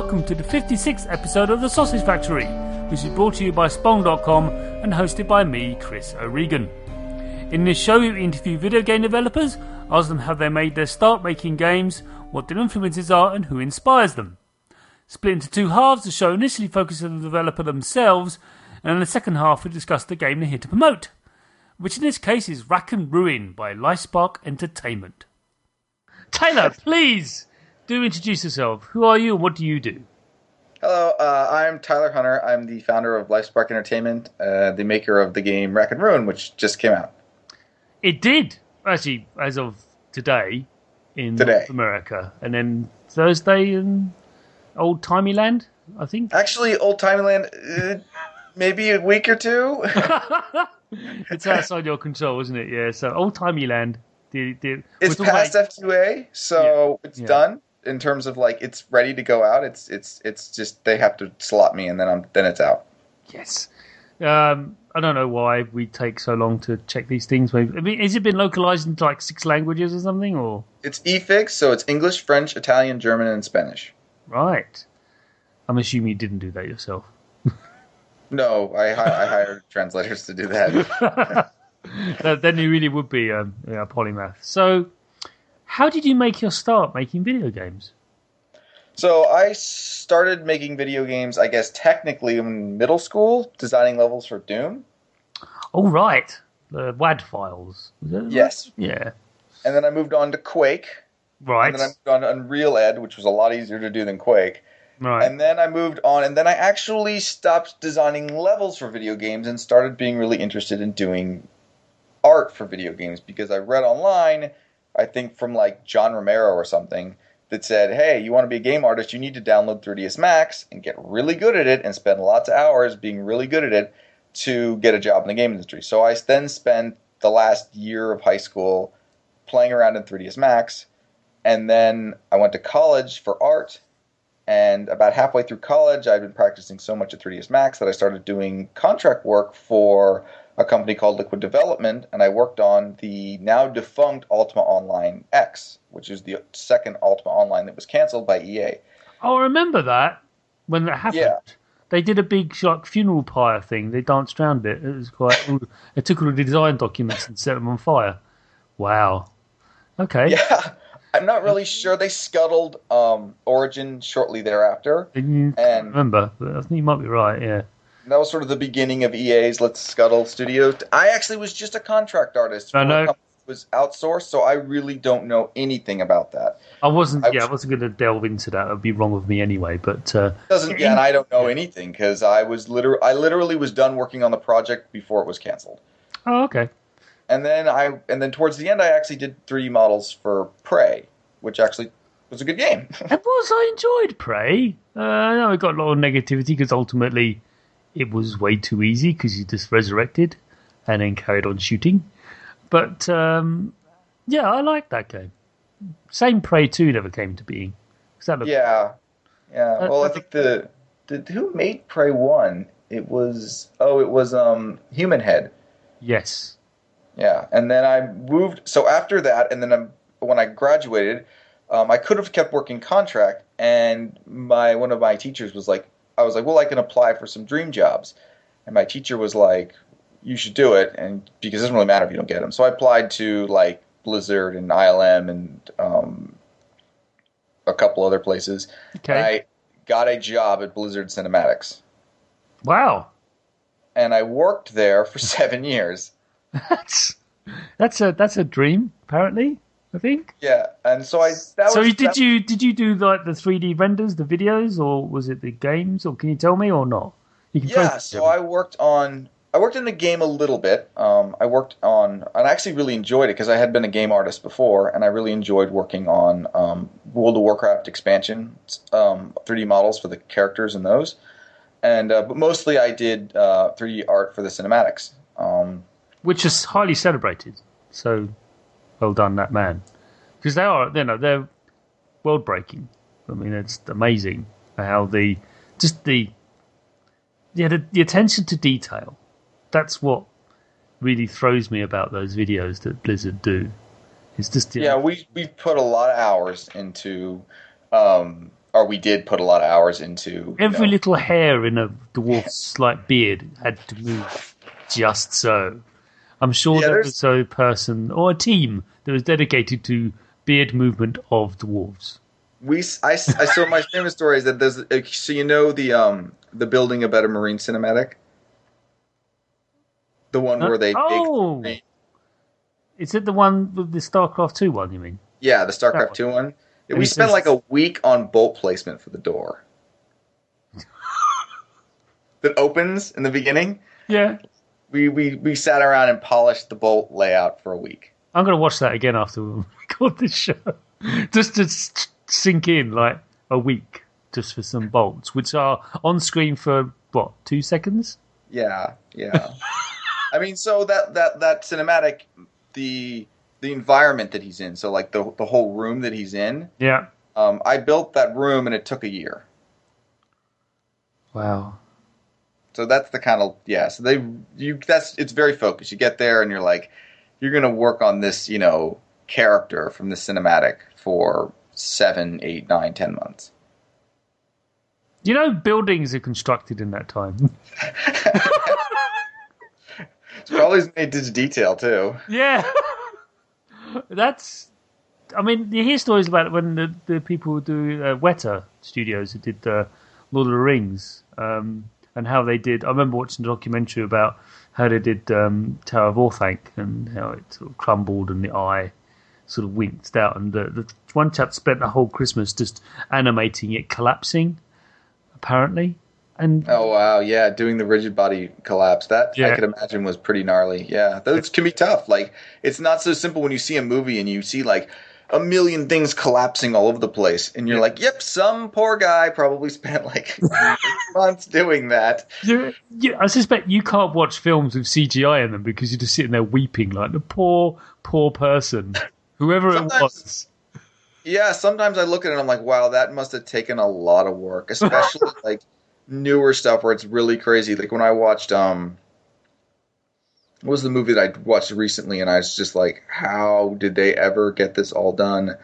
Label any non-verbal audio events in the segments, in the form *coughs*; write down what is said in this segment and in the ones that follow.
Welcome to the 56th episode of The Sausage Factory, which is brought to you by Spong.com and hosted by me, Chris O'Regan. In this show, we interview video game developers, ask them how they made their start making games, what their influences are, and who inspires them. Split into two halves, the show initially focuses on the developer themselves, and in the second half, we discuss the game they're here to promote, which in this case is Rack and Ruin by Lifespark Entertainment. Taylor, please do introduce yourself. Who are you and what do you do? Hello, uh, I'm Tyler Hunter. I'm the founder of Lifespark Entertainment, uh, the maker of the game Rack and Ruin, which just came out. It did, actually, as of today in Today. North America. And then Thursday in Old Timey Land, I think. Actually, Old Timey Land, uh, maybe a week or two. *laughs* It's outside your control, isn't it? Yeah, so Old Timey Land. The, the, it's past F2A, so it's Yeah. done in terms of like it's ready to go out. It's it's it's just they have to slot me, and then I'm then it's out. Yes. Um, I don't know why we take so long to check these things. I mean, has it been localized into like six languages or something? Or It's EFIGS, so it's English, French, Italian, German, and Spanish. right? I'm assuming you didn't do that yourself. *laughs* No, I hi- I hired *laughs* translators to do that. *laughs* Then you really would be um, yeah, a polymath. So, how did you make your start making video games? So I started making video games, I guess technically in middle school, designing levels for Doom. Oh, right, the WAD files. That right? Yes. Yeah. And then I moved on to Quake. Right. And then I moved on to Unreal Ed, which was a lot easier to do than Quake. right. And then I moved on, and then I actually stopped designing levels for video games and started being really interested in doing art for video games because I read online, I think from like John Romero or something, that said, hey, you want to be a game artist, you need to download 3ds Max and get really good at it and spend lots of hours being really good at it to get a job in the game industry. So I then spent the last year of high school playing around in 3ds Max, and then I went to college for art and about halfway through college, I'd been practicing so much at 3ds Max that I started doing contract work for a company called Liquid Development, and I worked on the now defunct Ultima Online X, which is the second Ultima Online that was canceled by EA. oh, I remember that when that happened. Yeah. They did a big like funeral pyre thing. They danced around it. It was quite. they took all the design documents and set them on fire. Wow. Okay. Yeah, *laughs* I'm not really sure. They scuttled um, Origin shortly thereafter. And, And- remember, I think you might be right. Yeah. And that was sort of the beginning of EA's Let's Scuttle Studios. I actually was just a contract artist. I know. was outsourced, so I really don't know anything about that. I wasn't. I yeah, was- I wasn't going to delve into that. It would be wrong of me anyway. But uh, doesn't yeah, and I don't know anything because I was literally I literally was done working on the project before it was canceled. oh, okay. And then I and then towards the end I actually did 3D models for Prey, which actually was a good game. *laughs* It was. I enjoyed Prey. Uh, I know it got a lot of negativity because ultimately it was way too easy because you just resurrected and then carried on shooting. But um, yeah, I liked that game. Same Prey two never came to being. looked- yeah. Yeah. Uh, Well, I think the, the who made Prey 1? It was oh, it was um Human Head. Yes. Yeah, and then I moved. So after that, and then i when I graduated, um, I could have kept working contract. And my one of my teachers was like, I was like, well, I can apply for some dream jobs. And my teacher was like, you should do it, and because it doesn't really matter if you don't get them. So I applied to like Blizzard and ILM and um, a couple other places. Okay. And I got a job at Blizzard Cinematics, Wow. and I worked there for *laughs* seven years. *laughs* That's that's a that's a dream. Apparently, I think. Yeah, and so I. That so was, did you did you do like the three D renders, the videos, or was it the games? Or can you tell me or not? You can Yeah, so I worked on I worked in the game a little bit. Um, I worked on and I actually really enjoyed it because I had been a game artist before, and I really enjoyed working on um, World of Warcraft expansion um, 3D models for the characters and those. And uh, but mostly I did uh, 3D art for the cinematics. Um, which is highly celebrated. So well done, that man, because they are you know they're world breaking. I mean, it's amazing how the just the yeah the, the attention to detail. That's what really throws me about those videos that Blizzard do. It's just yeah, we we put a lot of hours into um, our we did put a lot of hours into. Every know- little hair in a dwarf's like beard had to move just so. I'm sure Yeah, there was a person or a team that was dedicated to beard movement of dwarves. we I, I so my famous story is that there's uh, so you know the um the building a better marine cinematic? The one where they oh, is it the one with the StarCraft two one? You mean? yeah the starcraft 2 one. And we spent like a week on bolt placement for the door. *laughs* That opens in the beginning? Yeah, we, we we sat around and polished the bolt layout for a week I'm gonna watch that again after we *laughs* record this show, just to sink in like a week just for some bolts, which are on screen for what two seconds. Yeah, yeah. *laughs* I mean, so that that that cinematic, the the environment that he's in, so like the the whole room that he's in. Yeah. Um, I built that room and it took a year. Wow. So that's the kind of yeah. So they you that's it's very focused. You get there and you're like, you're gonna work on this you know character from the cinematic for seven, eight, nine, ten months. You know, buildings are constructed in that time. *laughs* It's probably made to detail too. yeah. That's. I mean, you hear stories about when the, the people who do uh, Weta Studios who did uh, Lord of the Rings um, and how they did. I remember watching a documentary about how they did um, Tower of Orthanc and how it sort of crumbled and the eye sort of winked out. And the, the one chap spent the whole Christmas just animating it collapsing, apparently. And Oh wow, yeah, doing the rigid body collapse. That I Yeah. could imagine was pretty gnarly. Yeah, those can be tough. Like it's not so simple when you see a movie and you see like a million things collapsing all over the place, and you're Yeah. like, "Yep, some poor guy probably spent like *laughs* months doing that." You, I suspect you can't watch films with CGI in them because you're just sitting there weeping like the poor, poor person, whoever it was. Yeah, sometimes I look at it and I'm like, "Wow, that must have taken a lot of work," especially *laughs* like newer stuff where it's really crazy. Like when I watched um. What was the movie that I watched recently, and I was just like, "How did they ever get this all done?"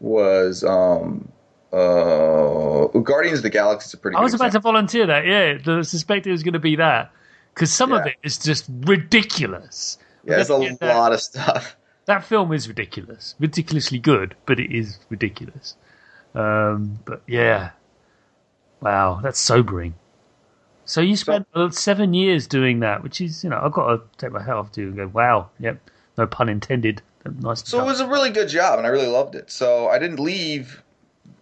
Was um, uh, Guardians of the Galaxy is a pretty. I was about to volunteer that. Yeah, I suspect it was going to be that because some of it is just ridiculous. Yeah, there's a Yeah, that- lot of stuff. *laughs* That film is ridiculous, ridiculously good, but it is ridiculous. Um, but yeah, wow, that's sobering. So you spent uh, seven years doing that, which is, you know, I've got to take my hat off to you and go, wow, yep, no pun intended. Nice. So it was a really good job, and I really loved it. So I didn't leave.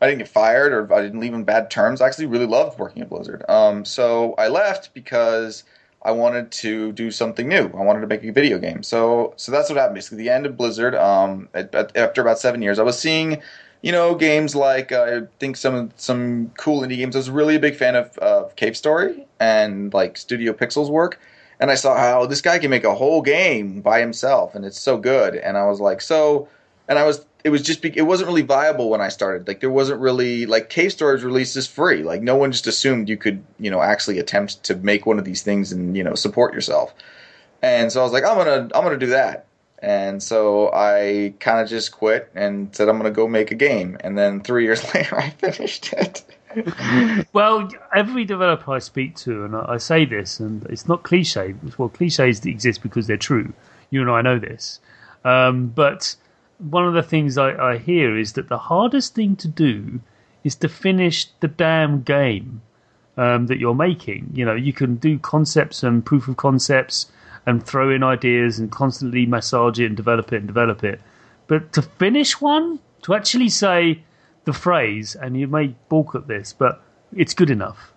I didn't get fired, or I didn't leave on bad terms. I actually really loved working at Blizzard. Um, so I left because I wanted to do something new. I wanted to make a video game. So so that's what happened. Basically, the end of Blizzard. Um, at, at- after about seven years, I was seeing, you know, games like uh, I think some some cool indie games. I was really a big fan of uh, Cave Story and like Studio Pixels work and I saw how this guy can make a whole game by himself, and it's so good. And I was like, so, and I was, it was just, be, it wasn't really viable when I started. Like there wasn't really like Cave Stories released is free. Like no one just assumed you could, you know, actually attempt to make one of these things and you know support yourself. And so I was like, I'm gonna, I'm gonna do that. And so I kind of just quit and said I'm gonna go make a game. And then three *laughs* years later, I finished it. *laughs* Well, every developer I speak to, and I I say this, and it's not cliche. Well, cliches exist because they're true. You and I know this. Um, but one of the things I, I hear is that the hardest thing to do is to finish the damn game um, that you're making. You know, you can do concepts and proof of concepts and throw in ideas and constantly massage it and develop it and develop it. But to finish one, to actually say the phrase, and you may balk at this, but it's good enough.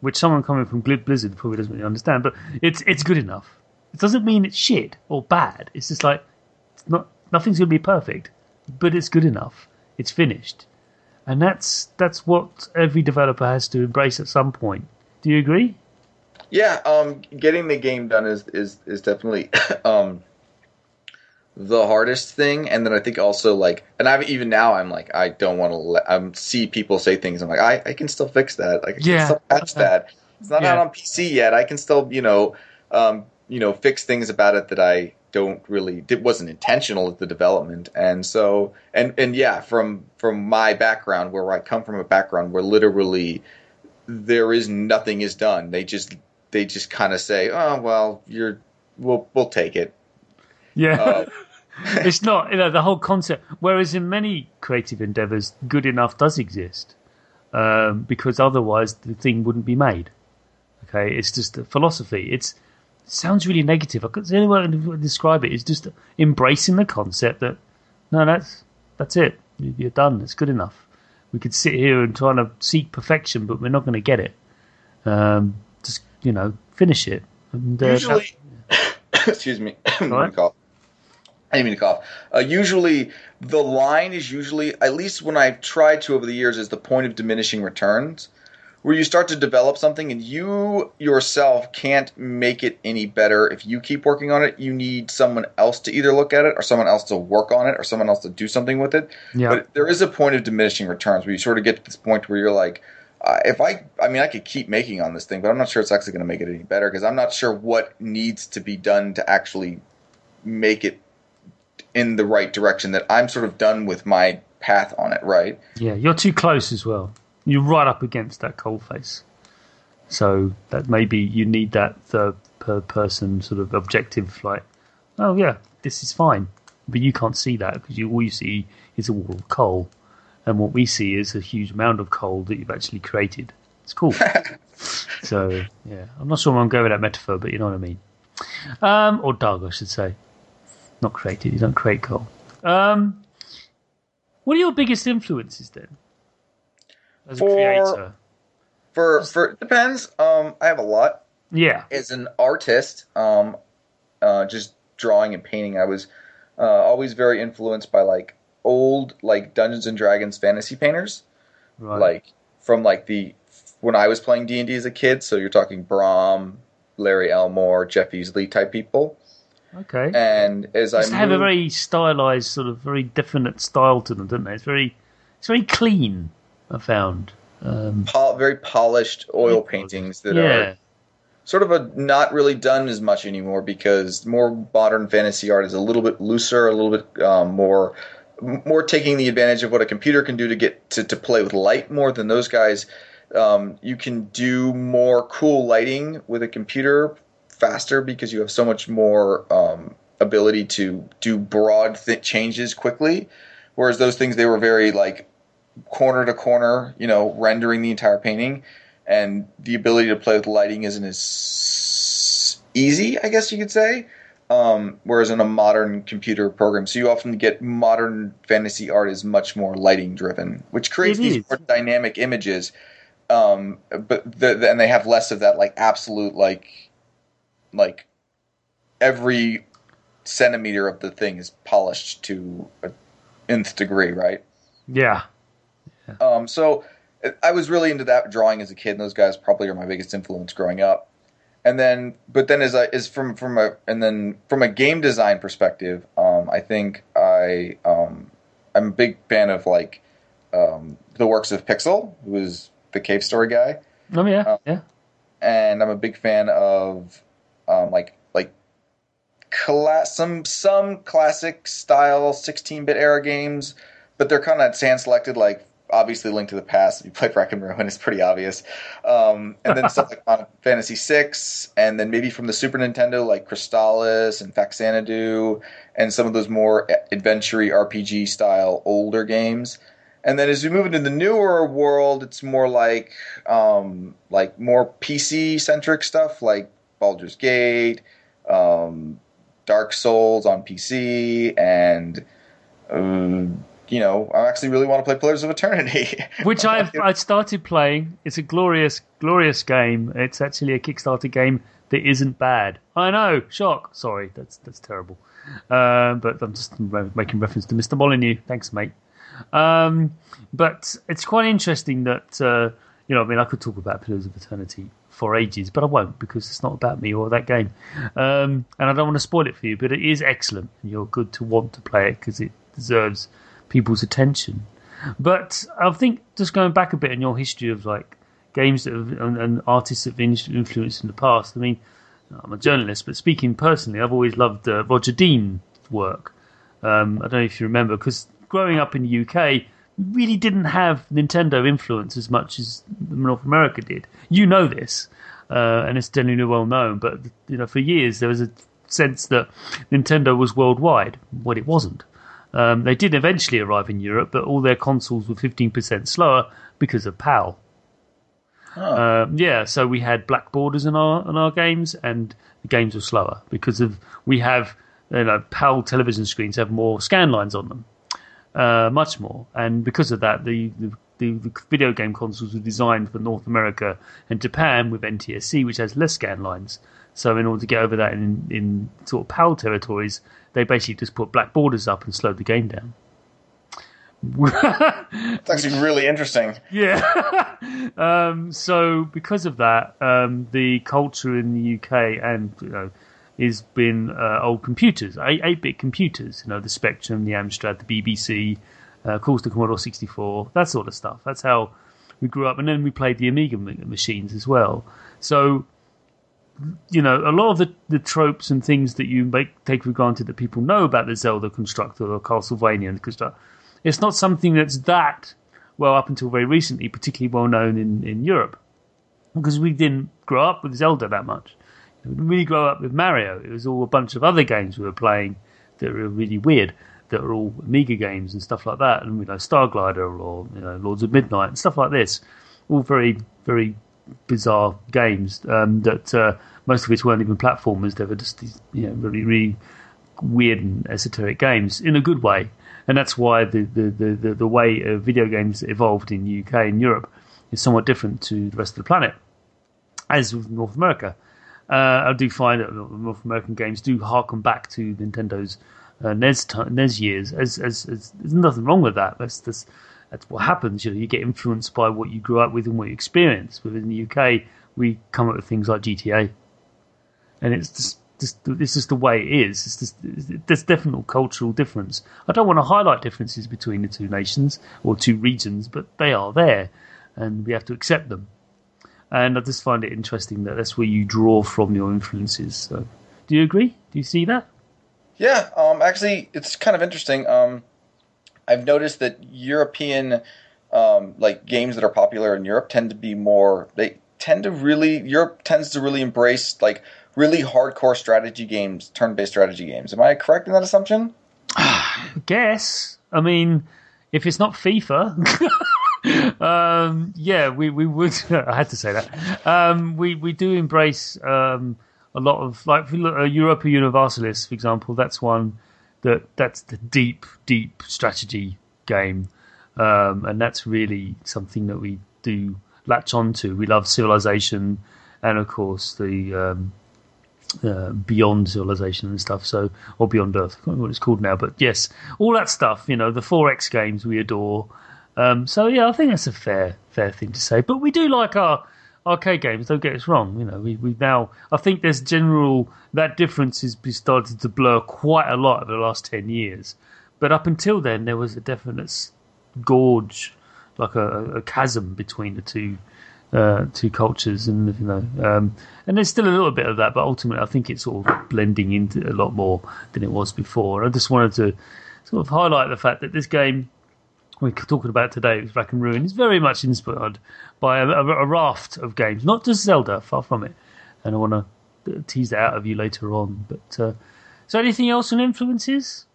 Which someone coming from Blizzard probably doesn't really understand, but it's it's good enough. It doesn't mean it's shit or bad. It's just like it's not nothing's to be perfect, but it's good enough. It's finished, and that's that's what every developer has to embrace at some point. Do you agree? Yeah, um, getting the game done is is is definitely *laughs* um, the hardest thing, and then I think also like, and I've even now I'm like I don't want to let I'm see people say things. I'm like I, I can still fix that. Like I can Yeah. still patch that. It's not Yeah. out on PC yet. I can still you know um, you know fix things about it that I don't really it wasn't intentional at the development and so and and yeah from from my background where I come from a background where literally there is nothing is done they just they just kind of say oh well you're we'll we'll take it yeah uh, *laughs* it's not you know the whole concept whereas in many creative endeavors good enough does exist um, because otherwise the thing wouldn't be made okay it's just a philosophy it's sounds really negative. i the only way to describe it is just embracing the concept that no, that's that's it. You're done. It's good enough. We could sit here and try to seek perfection, but we're not going to get it. Um, you know, finish it. And, uh, usually, *coughs* excuse me, *coughs* right? cough. I didn't mean to cough. Uh, usually, the line is usually, at least when I've tried to over the years, is the point of diminishing returns where you start to develop something and you yourself can't make it any better if you keep working on it. You need someone else to either look at it or someone else to work on it or someone else to do something with it. Yeah. But there is a point of diminishing returns where you sort of get to this point where you're like, uh, if I, I mean, I could keep making on this thing, but I'm not sure it's actually going to make it any better because I'm not sure what needs to be done to actually make it in the right direction. That I'm sort of done with my path on it, right? Yeah, you're too close as well you're right up against that coal face. So that maybe you need that third per person sort of objective, like, oh yeah, this is fine, but you can't see that because you all you see is a wall of coal, and what we see is a huge amount of coal that you've actually created. It's cool. *laughs* so yeah, I'm not sure I'm going with that metaphor, but you know what I mean. Um, or dug, I should say. Not created. You don't create coal. Um, what are your biggest influences then? as for, a creator? For for depends. Um, I have a lot. Yeah. As an artist, um, uh, just drawing and painting, I was uh, always very influenced by like old like Dungeons and Dragons fantasy painters, right. like from like the when I was playing D and D as a kid. So you're talking Brom, Larry Elmore, Jeff Easley type people. Okay. And as I have a very stylized, sort of very definite style to them, don't they? It's very, it's very clean. I found. Um, Pol- very polished oil paintings that yeah. are sort of a not really done as much anymore because more modern fantasy art is a little bit looser, a little bit um, more more taking the advantage of what a computer can do to get to, to play with light more than those guys. Um, you can do more cool lighting with a computer faster because you have so much more um, ability to do broad th- changes quickly. Whereas those things they were very like corner to corner, you know, rendering the entire painting, and the ability to play with lighting isn't as easy, I guess you could say. Um, whereas in a modern computer program, so you often get modern fantasy art is much more lighting driven, which creates these more dynamic images. Um, but the, the, and they have less of that like absolute like like every centimeter of the thing is polished to a nth degree, right? Yeah, um, so I was really into that drawing as a kid, and those guys probably are my biggest influence growing up. And then, but then as I is from from a and then from a game design perspective, um, I think I um, I'm a big fan of like um, the works of Pixel, who is the cave story guy. Oh yeah, um, yeah. And I'm a big fan of um, like like class some some classic style 16-bit era games, but they're kind of hand selected like obviously Link to the Past. If you play Rack and Ruin, it's pretty obvious. Um, and then stuff like Final *laughs* Fantasy VI, and then maybe from the Super Nintendo, like Crystalis and Faxanadu, and some of those more adventure RPG style older games. And then as we move into the newer world, it's more like um, like more PC centric stuff, like Baldur's Gate, um, Dark Souls on PC, and um, you know, I actually really want to play Pillars of Eternity, *laughs* which I've I started playing. It's a glorious, glorious game. It's actually a Kickstarter game that isn't bad. I know, shock. Sorry, that's that's terrible. Um, but I'm just making reference to Mr. Molyneux. Thanks, mate. Um, but it's quite interesting that uh, you know. I mean, I could talk about Pillars of Eternity for ages, but I won't because it's not about me or that game, um, and I don't want to spoil it for you. But it is excellent, and you're good to want to play it because it deserves people's attention. But I think just going back a bit in your history of like games that have, and, and artists that have been influenced in the past. I mean, I'm a journalist, but speaking personally, I've always loved uh, Roger Dean's work. Um, I don't know if you remember, because growing up in the UK, really didn't have Nintendo influence as much as North America did. You know this, uh, and it's generally well known. But you know, for years there was a sense that Nintendo was worldwide. Well, it wasn't. Um, they did eventually arrive in Europe, but all their consoles were 15% slower because of PAL. Uh, yeah, so we had black borders in our in our games, and the games were slower because of we have you know PAL television screens have more scan lines on them, uh, much more, and because of that, the, the the, the video game consoles were designed for North America and Japan with NTSC, which has less scan lines. So in order to get over that in, in sort of PAL territories, they basically just put black borders up and slowed the game down. It's actually *laughs* really interesting. Yeah. *laughs* um, so because of that, um, the culture in the UK and you know has been uh, old computers, eight bit computers. You know the Spectrum, the Amstrad, the BBC, uh, of course the Commodore sixty four, that sort of stuff. That's how we grew up, and then we played the Amiga machines as well. So you know, a lot of the, the tropes and things that you make take for granted that people know about the Zelda constructor or Castlevania constructor, it's not something that's that well up until very recently, particularly well known in, in Europe, because we didn't grow up with Zelda that much. We didn't really grow up with Mario. It was all a bunch of other games we were playing that were really weird, that were all Amiga games and stuff like that, and you know, Star Glider or you know, Lords of Midnight and stuff like this, all very very bizarre games um, that uh, most of which weren't even platformers. They were just these, you know, really, really weird and esoteric games in a good way. And that's why the, the, the, the, way of video games evolved in UK and Europe is somewhat different to the rest of the planet, as with North America. Uh, I do find that North American games do harken back to Nintendo's uh, NES, t- NES years. As, as, as, there's nothing wrong with that. That's, that's that's what happens. You know, you get influenced by what you grew up with and what you experience. Within the UK, we come up with things like GTA, and it's just, just it's just the way it is. It's just, there's definite cultural difference. I don't want to highlight differences between the two nations or two regions, but they are there, and we have to accept them. And I just find it interesting that that's where you draw from your influences. So, do you agree? Do you see that? Yeah, um, actually, it's kind of interesting. Um, I've noticed that European um, like games that are popular in Europe tend to be more they tend to really Europe tends to really embrace like really hardcore strategy games, turn-based strategy games. Am I correct in that assumption? *sighs* Guess. I mean, if it's not FIFA, *laughs* um, yeah, we, we would. *laughs* I had to say that. Um, we we do embrace um, a lot of like if we look at Europa Universalis, for example. That's one that that's the deep, deep strategy game, um, and that's really something that we do latch onto. We love Civilization, and of course the um, uh, Beyond Civilization and stuff. So, or Beyond Earth, I don't know what it's called now, but yes, all that stuff. You know, the 4X games we adore. Um, so yeah, I think that's a fair, fair thing to say. But we do like our arcade games. Don't get us wrong. You know, we we now I think there's general that difference has started to blur quite a lot over the last ten years. But up until then, there was a definite gorge, like a, a chasm between the two uh, two cultures, and you know, um, and there's still a little bit of that. But ultimately, I think it's sort of blending into a lot more than it was before. I just wanted to sort of highlight the fact that this game we're talking about today, was Rack and Ruin, is very much inspired by a, a, a, raft of games, not just Zelda, far from it. And I want to tease that out of you later on. But uh, is there anything else on influences?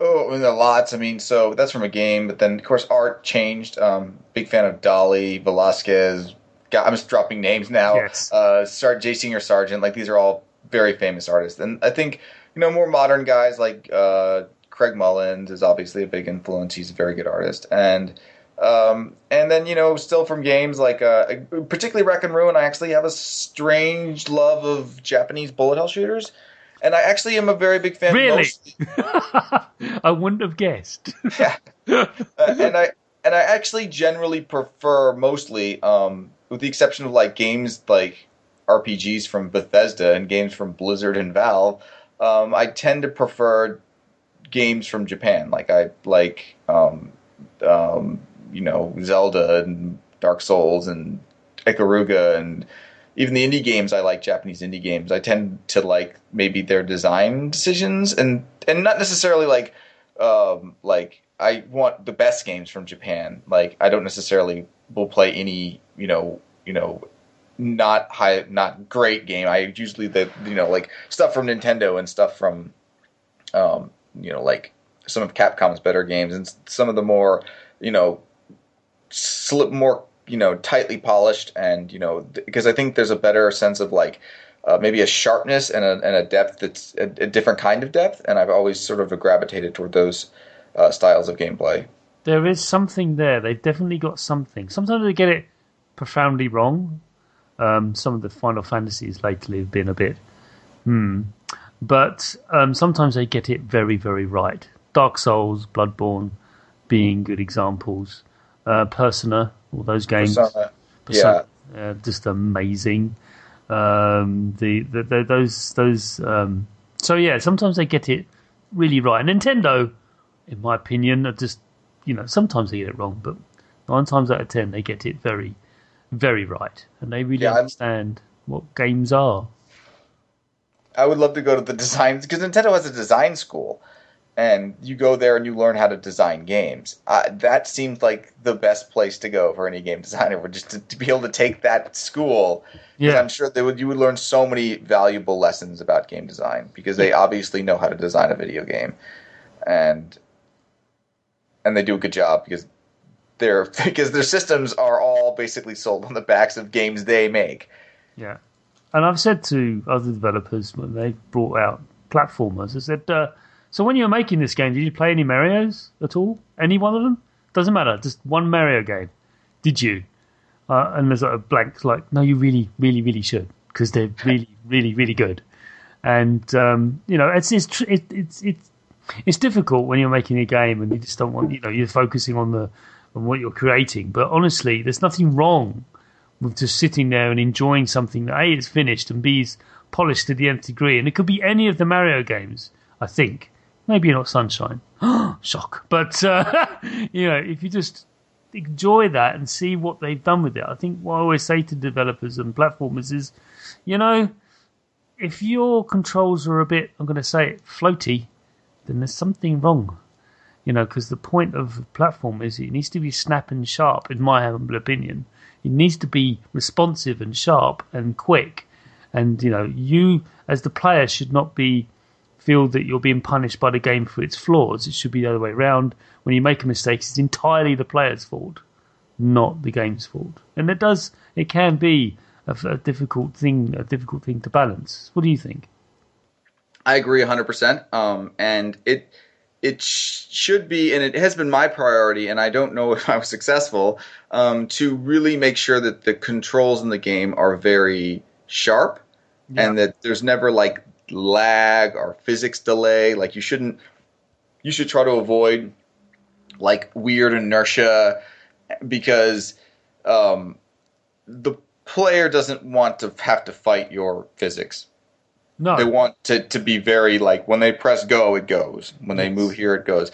Oh, I mean, lots. I mean, so that's from a game, but then of course art changed. Um, big fan of Dali, Velasquez. God, I'm just dropping names now. Yes. Uh, Sart J. Singer Sargent, like these are all very famous artists, and I think you know more modern guys like uh, Craig Mullins is obviously a big influence. He's a very good artist, and um, and then you know, still from games like uh, particularly Rack and Ruin, I actually have a strange love of Japanese bullet hell shooters, and I actually am a very big fan. Really, *laughs* I wouldn't have guessed. yeah, uh, and I and I actually generally prefer mostly, um, with the exception of like games like RPGs from Bethesda and games from Blizzard and Valve. Um, I tend to prefer games from Japan. Like I like um, um, you know Zelda and Dark Souls and Ikaruga and even the indie games I like Japanese indie games. I tend to like maybe their design decisions and and not necessarily like um, like I want the best games from Japan. Like I don't necessarily will play any you know you know not high not great game. I usually the you know like stuff from Nintendo and stuff from um, you know like some of Capcom's better games and some of the more you know slip more you know tightly polished and you know because I think there's a better sense of like uh, maybe a sharpness and a, and a depth that's a, a, different kind of depth and I've always sort of gravitated toward those uh, styles of gameplay. There is something there. They've definitely got something. Sometimes they get it profoundly wrong. Um, some of the Final Fantasies lately have been a bit, hmm. But um, sometimes they get it very, very right. Dark Souls, Bloodborne, being good examples. Uh, Persona, all those games. Persona. Persona, yeah, uh, just amazing. Um, the, the, the, those those. Um, so yeah, sometimes they get it really right. And Nintendo, in my opinion, are just you know sometimes they get it wrong, but nine times out of ten they get it very, very right, and they really Yeah, I'm- understand what games are. I would love to go to the design because Nintendo has a design school, and you go there and you learn how to design games. Uh, that seems like the best place to go for any game designer, *laughs* would just to, to be able to take that school. Yeah, I'm sure they would. You would learn so many valuable lessons about game design because they obviously know how to design a video game, and and they do a good job because their *laughs* because their systems are all basically sold on the backs of games they make. Yeah, and I've said to other developers when they brought out platformers, I said, uh, "So when you were making this game, did you play any Mario's at all? Any one of them? Doesn't matter. Just one Mario game. Did you?" Uh, and there's like a blank, like, "No, you really, really, really should because they're *laughs* really, really, really good." And um, you know, it's it's tr- it, it's it's it's difficult when you're making a game and you just don't want you know you're focusing on the on what you're creating. But honestly, there's nothing wrong just sitting there and enjoying something that A is finished and B is polished to the nth degree. And it could be any of the Mario games, I think. Maybe not Sunshine. *gasps* Shock. But, uh, *laughs* you know, if you just enjoy that and see what they've done with it, I think what I always say to developers and platformers is, you know, if your controls are a bit, I'm going to say it, floaty, then there's something wrong. You know, because the point of a platform is it needs to be snap and sharp, in my humble opinion. It needs to be responsive and sharp and quick. And, you know, you as the player should not be feel that you're being punished by the game for its flaws. It should be the other way around. When you make a mistake, it's entirely the player's fault, not the game's fault. And it does, it can be a, a difficult thing, a difficult thing to balance. What do you think? I agree 100%. Um, and it it sh- should be, and it has been my priority, and I don't know *laughs* if I was successful, um, to really make sure that the controls in the game are very sharp and that there's never like lag or physics delay. Like you shouldn't, you should try to avoid like weird inertia because um, the player doesn't want to have to fight your physics No. they want to, to be very like when they press go it goes. When they move here it goes.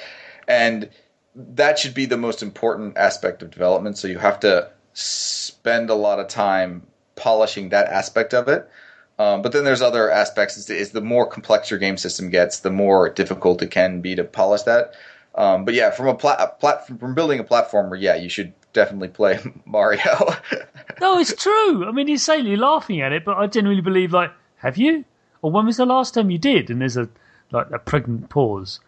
And that should be the most important aspect of development. So you have to spend a lot of time polishing that aspect of it. Um, but then there's other aspects. Is, is the more complex your game system gets the more difficult it can be to polish that. Um, but yeah from a plat, plat from building a platformer yeah you should definitely play *laughs* mario. No, it's true. I mean, you're laughing at it, but I genuinely believe, like, have you? Or when was the last time you did? And there's a like a pregnant pause.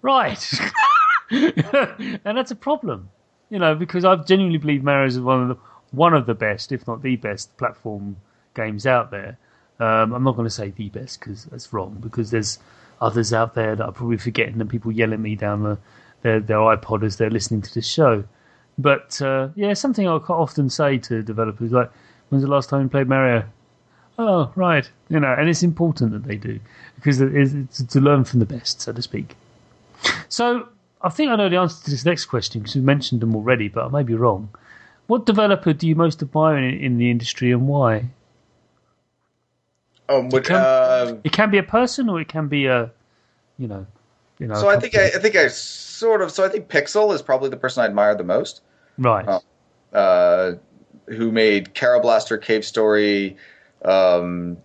Right. *laughs* and that's a problem, you know, because I genuinely believe Mario is one of the one of the best, if not the best, platform games out there. Um, I'm not going to say the best because that's wrong. Because there's others out there that I'm probably forgetting, and people yell at me down the, their their iPod as they're listening to this show. But uh, yeah, something I quite often say to developers like, "When's the last time you played Mario?" Oh, right, you know, and it's important that they do because it is- to learn from the best, so to speak. So I think I know the answer to this next question because we mentioned them already, but I may be wrong. What developer do you most admire in, in the industry and why? um, would, can- uh, It can be a person or it can be a, you know, you know. So I think I. I think I sort of so I think Pixel is probably the person I admire the most. right. Oh. Uh, who made Kero Blaster, Cave Story, um,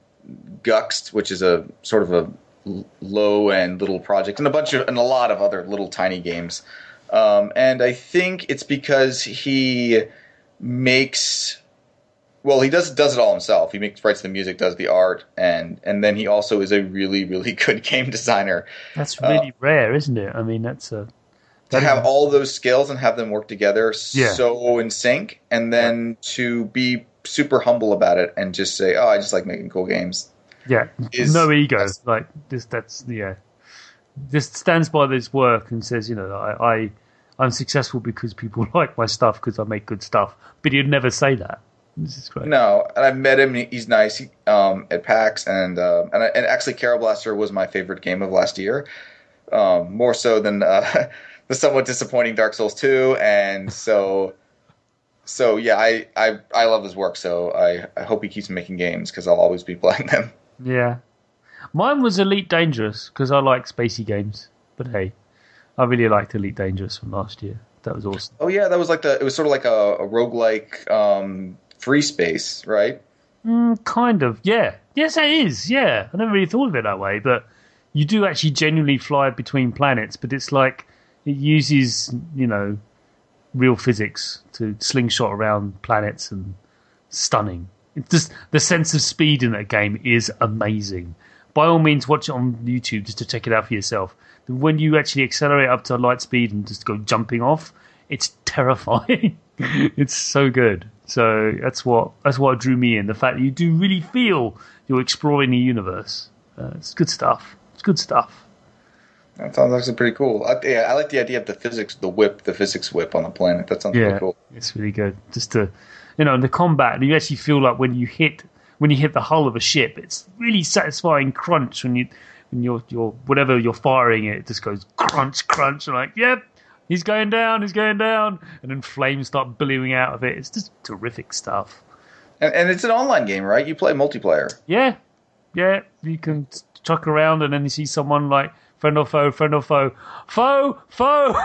Guxt, which is a sort of a low end little project, and a bunch of and a lot of other little tiny games. Um, and I think it's because he makes well, he does does it all himself. He makes writes the music, does the art, and and then he also is a really really *laughs* good game designer. That's really uh, rare, isn't it? I mean, that's a to have all those skills and have them work together yeah. so in sync, and then to be super humble about it and just say, "Oh, I just like making cool games." Yeah, no ego. Like this, that's yeah. Just stands by this work and says, you know, I, I I'm successful because people *laughs* like my stuff because I make good stuff. But he'd never say that. This is great. No, and I met him. He's nice he, um, at PAX, and uh, and, I, and actually, Kero Blaster was my favorite game of last year, um, more so than uh, *laughs* the somewhat disappointing Dark Souls two. And so, so yeah, I, I I love his work. So I, I hope he keeps making games because I'll always be playing them. *laughs* Yeah, mine was Elite Dangerous because I like spacey games. But hey, I really liked Elite Dangerous from last year. That was awesome. Oh yeah, that was like the it was sort of like a, a roguelike um, free space, right? Mm, kind of, yeah. Yes, it is. Yeah, I never really thought of it that way, but you do actually genuinely fly between planets. But it's like it uses, you know, real physics to slingshot around planets and stunning. It's just the sense of speed in that game is amazing. By all means, watch it on YouTube just to check it out for yourself. When you actually accelerate up to light speed and just go jumping off, it's *laughs* terrifying. it's so good. So that's what that's what drew me in. The fact that you do really feel you're exploring the universe. Uh, it's good stuff. It's good stuff. That sounds actually pretty cool. I, yeah, I like the idea of the physics, the whip, the physics whip on the planet. That sounds yeah, really cool. It's really good. Just to, you know, the combat, you actually feel like when you hit when you hit the hull of a ship, it's really satisfying crunch when you when you're you're whatever you're firing it, it just goes crunch crunch. And like, yep, he's going down, he's going down, and then flames start billowing out of it. It's just terrific stuff. And, and it's an online game, right? You play multiplayer. Yeah, yeah. You can chuck around, and then you see someone like friend or foe, friend or foe, foe, foe.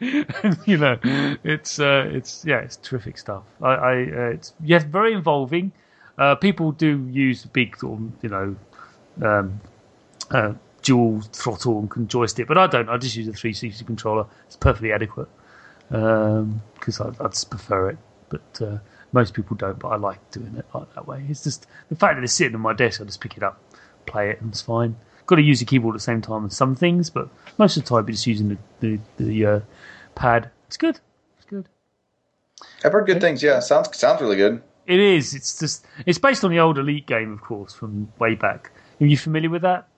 *laughs* and, *laughs* you know, it's uh, it's yeah, it's terrific stuff. I, I uh, it's yes, very involving. Uh, people do use big sort of you know um, uh, dual throttle and joystick, but I don't. I just use a 360 controller. It's perfectly adequate because um, I, I, just prefer it. But uh, most people don't. But I like doing it like that way. It's just the fact that it's sitting on my desk. I just pick it up, play it, and it's fine. Got to use the keyboard at the same time as some things, but most of the time, you're just using the the, the uh, pad. It's good. It's good. I've heard good things. Yeah, sounds sounds really good. It is. It's just it's based on the old Elite game, of course, from way back. Are you familiar with that?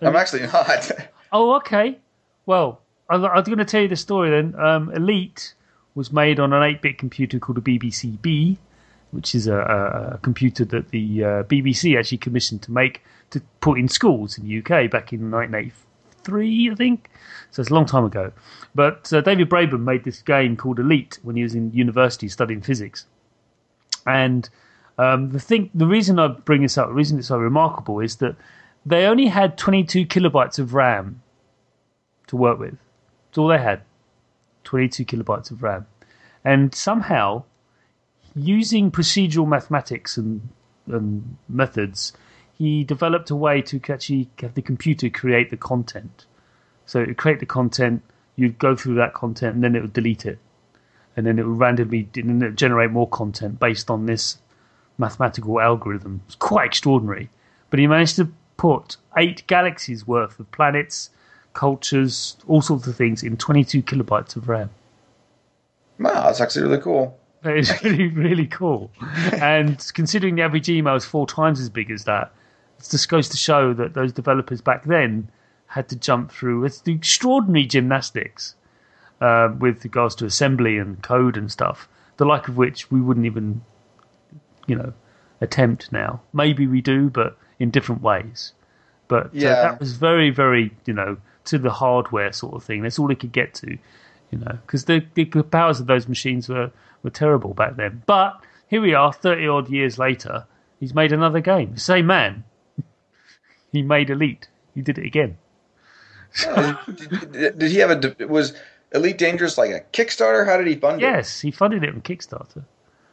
I'm actually not. *laughs* oh, okay. Well, I'm, I'm going to tell you the story then. Um, Elite was made on an 8-bit computer called a BBC B, which is a, a computer that the uh, BBC actually commissioned to make to put in schools in the UK back in 1983, I think. So it's a long time ago. But uh, David Braben made this game called Elite when he was in university studying physics. And um, the thing, the reason I bring this up, the reason it's so remarkable is that they only had 22 kilobytes of RAM to work with. That's all they had. 22 kilobytes of RAM. And somehow, using procedural mathematics and, and methods, he developed a way to actually have the computer create the content. So it would create the content, you'd go through that content, and then it would delete it. And then it would randomly generate more content based on this mathematical algorithm. It's quite extraordinary. But he managed to put eight galaxies worth of planets, cultures, all sorts of things in 22 kilobytes of RAM. Wow, that's actually really cool. That is *laughs* really, really cool. and considering the average email is four times as big as that, it just goes to show that those developers back then had to jump through it's the extraordinary gymnastics uh, with regards to assembly and code and stuff, the like of which we wouldn't even, you know, attempt now. Maybe we do, but in different ways. But uh, yeah. uh, that was very, very, you know, to the hardware sort of thing. That's all it could get to, you know, because the, the powers of those machines were, were terrible back then. But here we are, 30 odd years later, he's made another game. Same man. He made Elite. He did it again. Oh, did, did, he have a. Was Elite Dangerous like a Kickstarter? How did he fund yes, it? Yes, he funded it on Kickstarter.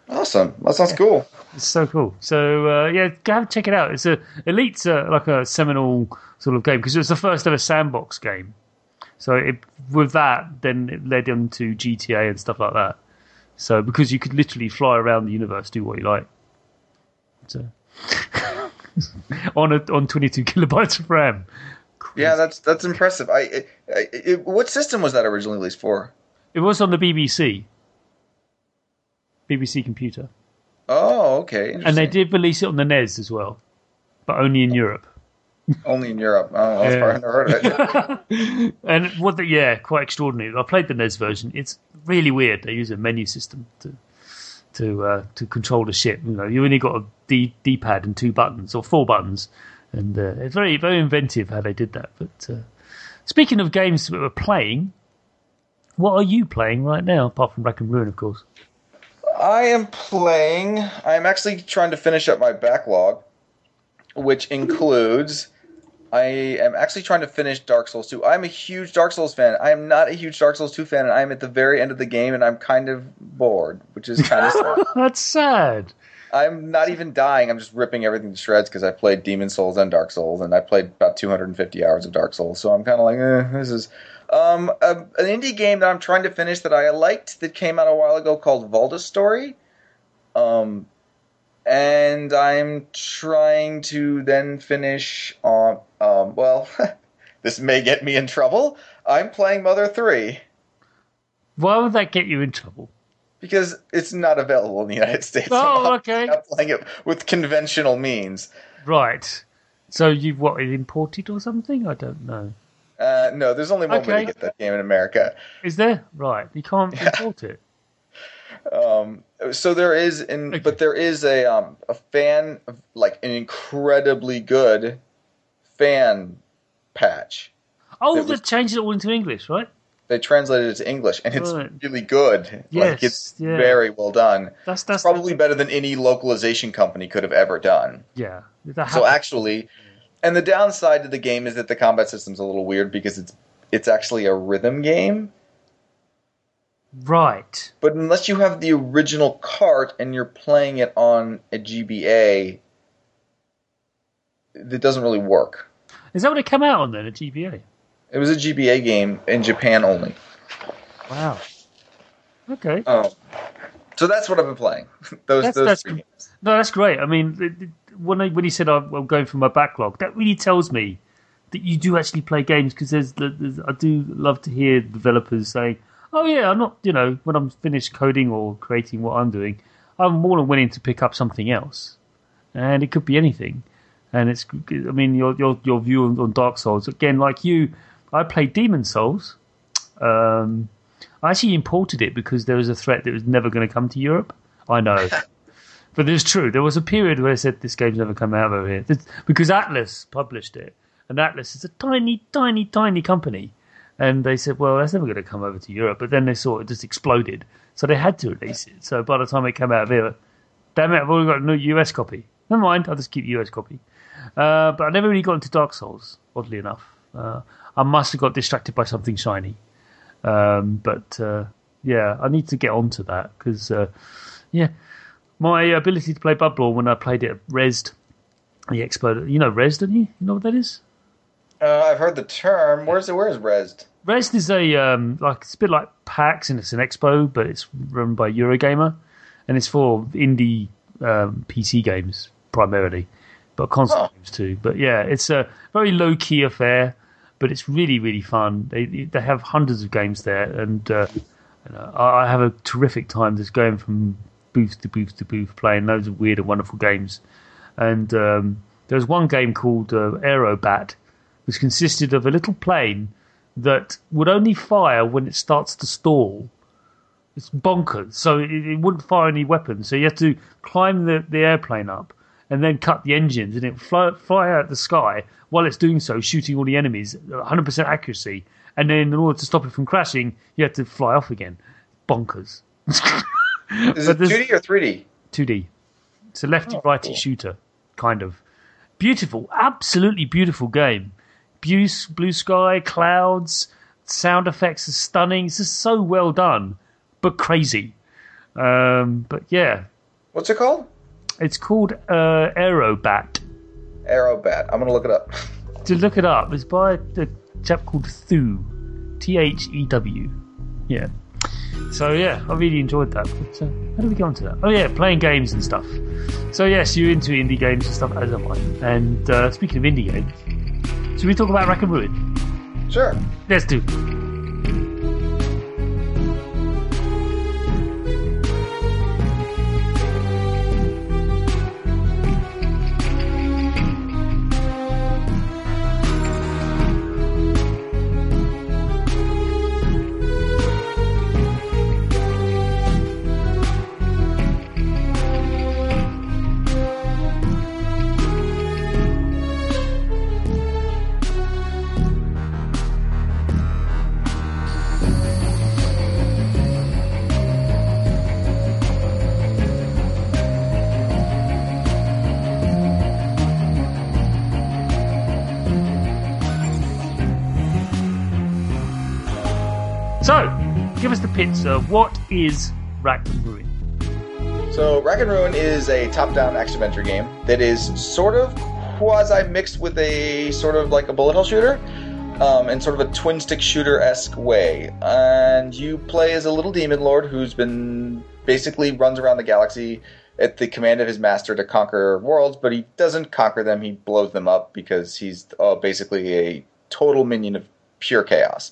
Awesome. That sounds cool. It's so cool. So uh, yeah, go have check it out. It's a Elite's uh, like a seminal sort of game because it was the first ever sandbox game. So it, with that, then it led into GTA and stuff like that. So because you could literally fly around the universe, do what you like. So *laughs* *laughs* on a, on 22 *laughs* kilobytes of RAM. Yeah, that's that's impressive. I, I, I, what system was that originally released for? It was on the BBC. BBC computer. Oh, okay. And they did release it on the NES as well, but only in Europe. Only in Europe. Oh, that's Yeah. probably never heard of it. *laughs* And what the yeah, quite extraordinary. I played the NES version. It's really weird. They use a menu system to to uh, to control the ship. You know, you only got a D D pad and two buttons or four buttons, and uh, it's very very inventive how they did that. But uh, speaking of games that we're playing, what are you playing right now? Apart from Rack and Ruin, of course. I am playing. I'm actually trying to finish up my backlog, which includes. I am actually trying to finish Dark Souls 2. I'm a huge Dark Souls fan. I am not a huge Dark Souls 2 fan, and I'm at the very end of the game, and I'm kind of bored, which is kind of *laughs* sad. That's sad. I'm not even dying. I'm just ripping everything to shreds because I played Demon's Souls and Dark Souls, and I played about 250 hours of Dark Souls. So I'm kind of like, eh, this is um, a, an indie game that I'm trying to finish that I liked that came out a while ago called Valdis Story. Um, and I'm trying to then finish on. Um, well, *laughs* this may get me in trouble. I'm playing Mother 3 Why would that get you in trouble? Because it's not available in the United States. *laughs* Oh, I'm okay. not playing it with conventional means. Right. So you've what it imported or something? I don't know. Uh, no, there's only one way to get that game in America. Is there? Right. You can't import it. Um, so there is, in, Okay. but there is a um, a fan, like an incredibly good fan patch. Oh, It they was- changed it all into English, right? They translated it to English, and it's Right. really good. Yes, like it's yeah. very well done. That's that's Probably better than any localization company could have ever done. yeah. So actually, and the downside to the game is that the combat system's a little weird because it's it's actually a rhythm game. right. But unless you have the original cart and you're playing it on a GBA, it doesn't really work. Is that what it came out on then? A GBA? It was a GBA game in Japan only. Wow. Okay. Um, so that's what I've been playing. *laughs* those That's- those that's three good. games. No, that's great. I mean, when I, when he said I'm I'm going for my backlog, that really tells me that you do actually play games because there's, there's I do love to hear developers saying, "Oh yeah, I'm not you know when I'm finished coding or creating what I'm doing, I'm more than willing to pick up something else, and it could be anything." And it's I mean your your your view on, on Dark Souls again, like you, I played Demon's Souls. Um, I actually imported it because there was a threat that it was never going to come to Europe. I know. *laughs* But it's true. There was a period where I said this game's never come out over here because Atlus published it, and Atlus is a tiny, tiny, tiny company, and they said, "Well, that's never going to come over to Europe." But then they saw it just exploded, so they had to release it. So by the time it came out of here, damn it, I've already got a new US copy. Never mind, I'll just keep US copy. Uh, but I never really got into Dark Souls, oddly enough. Uh, I must have got distracted by something shiny. Um, but uh, yeah, I need to get onto that because uh, yeah, my ability to play Bloodborne when I played it at Rezzed, the exploded. You know Rezzed, don't you? You know what that is? Uh, I've heard the term. Where's it? Where's Rezzed? Rezzed is a um, like it's a bit like PAX and it's an expo, but it's run by Eurogamer, and it's for indie um, PC games primarily, but console Oh. games too. But yeah, it's a very low key affair, but it's really really fun. They they have hundreds of games there, and uh, I I have a terrific time just going from booth to booth to booth, playing loads of weird and wonderful games. And um, there's one game called uh, Aerobat, which consisted of a little plane that would only fire when it starts to stall. It's bonkers. So it, it wouldn't fire any weapons. So you have to climb the, the airplane up and then cut the engines and it fly, fly out the sky while it's doing so, shooting all the enemies, 100% accuracy. And then in order to stop it from crashing, you have to fly off again. Bonkers. *laughs* Is it 2D or 3D? 2D. It's a lefty righty cool. shooter, kind of. Beautiful, absolutely beautiful game. Blue, blue sky, clouds, sound effects are stunning. It's just so well done, but crazy. Um, but yeah, What's it called? It's called uh, Aerobat. Aerobat. I'm gonna look it up. *laughs* To look it up, it's by a chap called Thew, T H E W. Yeah. So yeah, I really enjoyed that. But uh, how do we get onto that? Oh yeah, playing games and stuff. So yes, you're into indie games and stuff as am I. And uh, speaking of indie games, should we talk about Rack and Ruin? Sure. Let's do. Is Rack and Ruin? So, Rack and Ruin is a top-down action adventure game that is sort of quasi mixed with a sort of like a bullet hell shooter, um, in sort of a twin stick shooter esque way. And you play as a little demon lord who's been basically runs around the galaxy at the command of his master to conquer worlds, but he doesn't conquer them. He blows them up because he's uh, basically a total minion of pure chaos.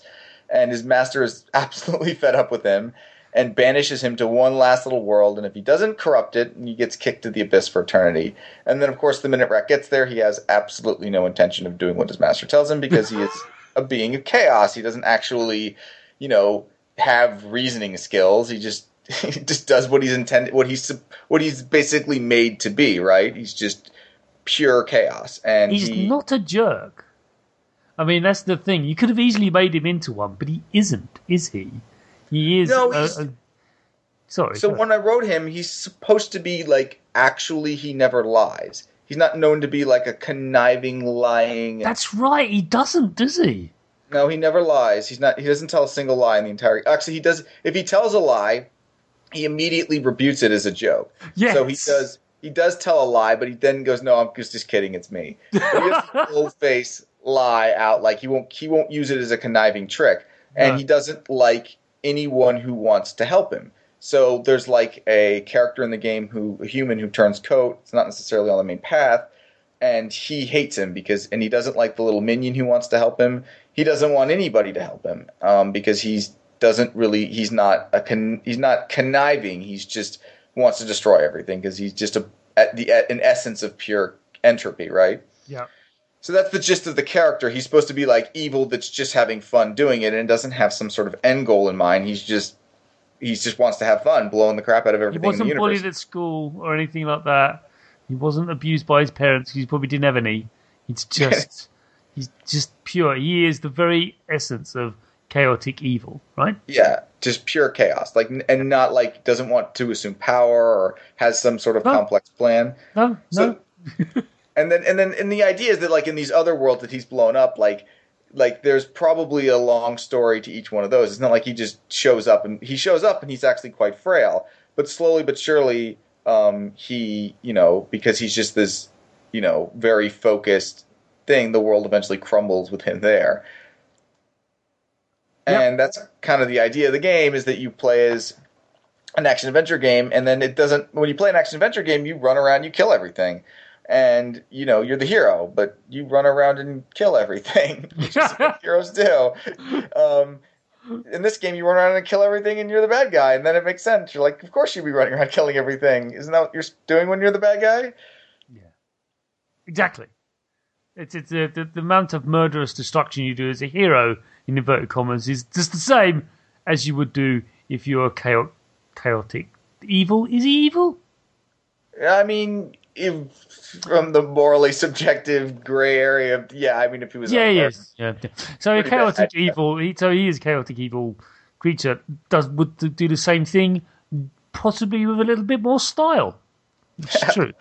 And his master is *laughs* absolutely fed up with him and banishes him to one last little world. And if he doesn't corrupt it, he gets kicked to the abyss for eternity. And then, of course, the minute Rat gets there, he has absolutely no intention of doing what his master tells him because he is *laughs* a being of chaos. He doesn't actually, you know, have reasoning skills. He just *laughs* he just does what he's intended, what he's what he's basically made to be. Right? He's just pure chaos, and He's he, not a jerk. I mean, that's the thing. You could have easily made him into one, but he isn't, is he? He is. No, he's- a- sorry. So go when I wrote him, he's supposed to be like actually he never lies. He's not known to be like a conniving, lying. That's right. He doesn't, does he? No, he never lies. He's not. He doesn't tell a single lie in the entire. Actually, he does. If he tells a lie, he immediately rebutes it as a joke. Yes. So he does. He does tell a lie, but he then goes, "No, I'm just, just kidding. It's me." *laughs* But he has a full face lie out. Like he won't. He won't use it as a conniving trick, and No. he doesn't like anyone who wants to help him. So there's like a character in the game who a human who turns coat. It's not necessarily on the main path, and he hates him because and he doesn't like the little minion who wants to help him. He doesn't want anybody to help him um, because he's doesn't really he's not a con, he's not conniving. He's just wants to destroy everything because he's just a at the at an essence of pure entropy, right? Yeah. So that's the gist of the character. He's supposed to be like evil that's just having fun doing it and doesn't have some sort of end goal in mind. He's just he just wants to have fun, blowing the crap out of He everything in the wasn't bullied at school or anything like that. He wasn't abused by his parents. He probably didn't have any. He's *laughs* just, he's just pure. He is the very essence of chaotic evil, right? Yeah, just pure chaos. Like and not like doesn't want to assume power or has some sort of No. complex plan. No, So, no. *laughs* and then and then and the idea is that like in these other worlds that he's blown up, like like there's probably a long story to each one of those. It's not like he just shows up and he shows up and he's actually quite frail, but slowly but surely, um, he you know because he's just this you know very focused thing, the world eventually crumbles with him there. Yep. And that's kind of the idea of the game is that you play as an action adventure game, and then it doesn't. When you play an action adventure game, you run around, you kill everything, and you know you're the hero, but you run around and kill everything, *laughs* what *laughs* heroes do. Um, in this game, you run around and kill everything, and you're the bad guy, and then it makes sense. You're like, of course you'd be running around *laughs* killing everything. Isn't that what you're doing when you're the bad guy? Yeah, exactly. It's, it's uh, the, the amount of murderous destruction you do as a hero, in inverted commas, is just the same as you would do if you're chaotic. chaotic. Evil? Is evil? I mean, if from the morally subjective gray area, yeah. I mean, if he was Yeah, yes. Yeah. yeah. So a chaotic evil. He, so he is a chaotic evil creature. Does would do the same thing, possibly with a little bit more style. It's *laughs* true.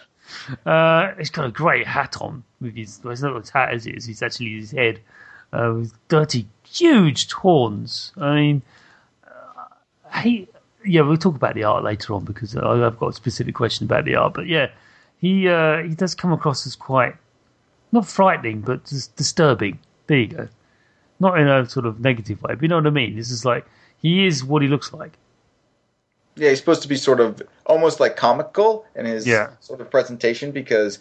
Uh, he's got a great hat on with his. Well, it's not his hat as it is. It's actually his head uh, with dirty, huge horns. I mean, uh, he yeah, we'll talk about the art later on because I've got a specific question about the art. But yeah, he uh, he does come across as quite not frightening, but just disturbing. There you go. Not in a sort of negative way, but you know what I mean. This is like he is what he looks like. Yeah, he's supposed to be sort of almost like comical in his Yeah. sort of presentation because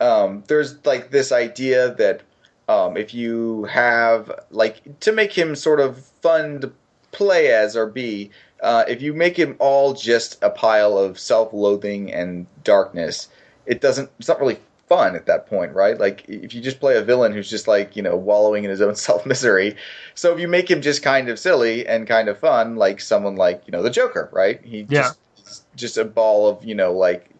um, there's like this idea that um, if you have like to make him sort of fun to play as or be, uh, if you make him all just a pile of self-loathing and darkness, it doesn't. It's not really fun at that point, right? Like if you just play a villain who's just like you know wallowing in his own *laughs* self misery. So if you make him just kind of silly and kind of fun, like someone like you know the Joker, right? He Yeah. just he's just a ball of you know like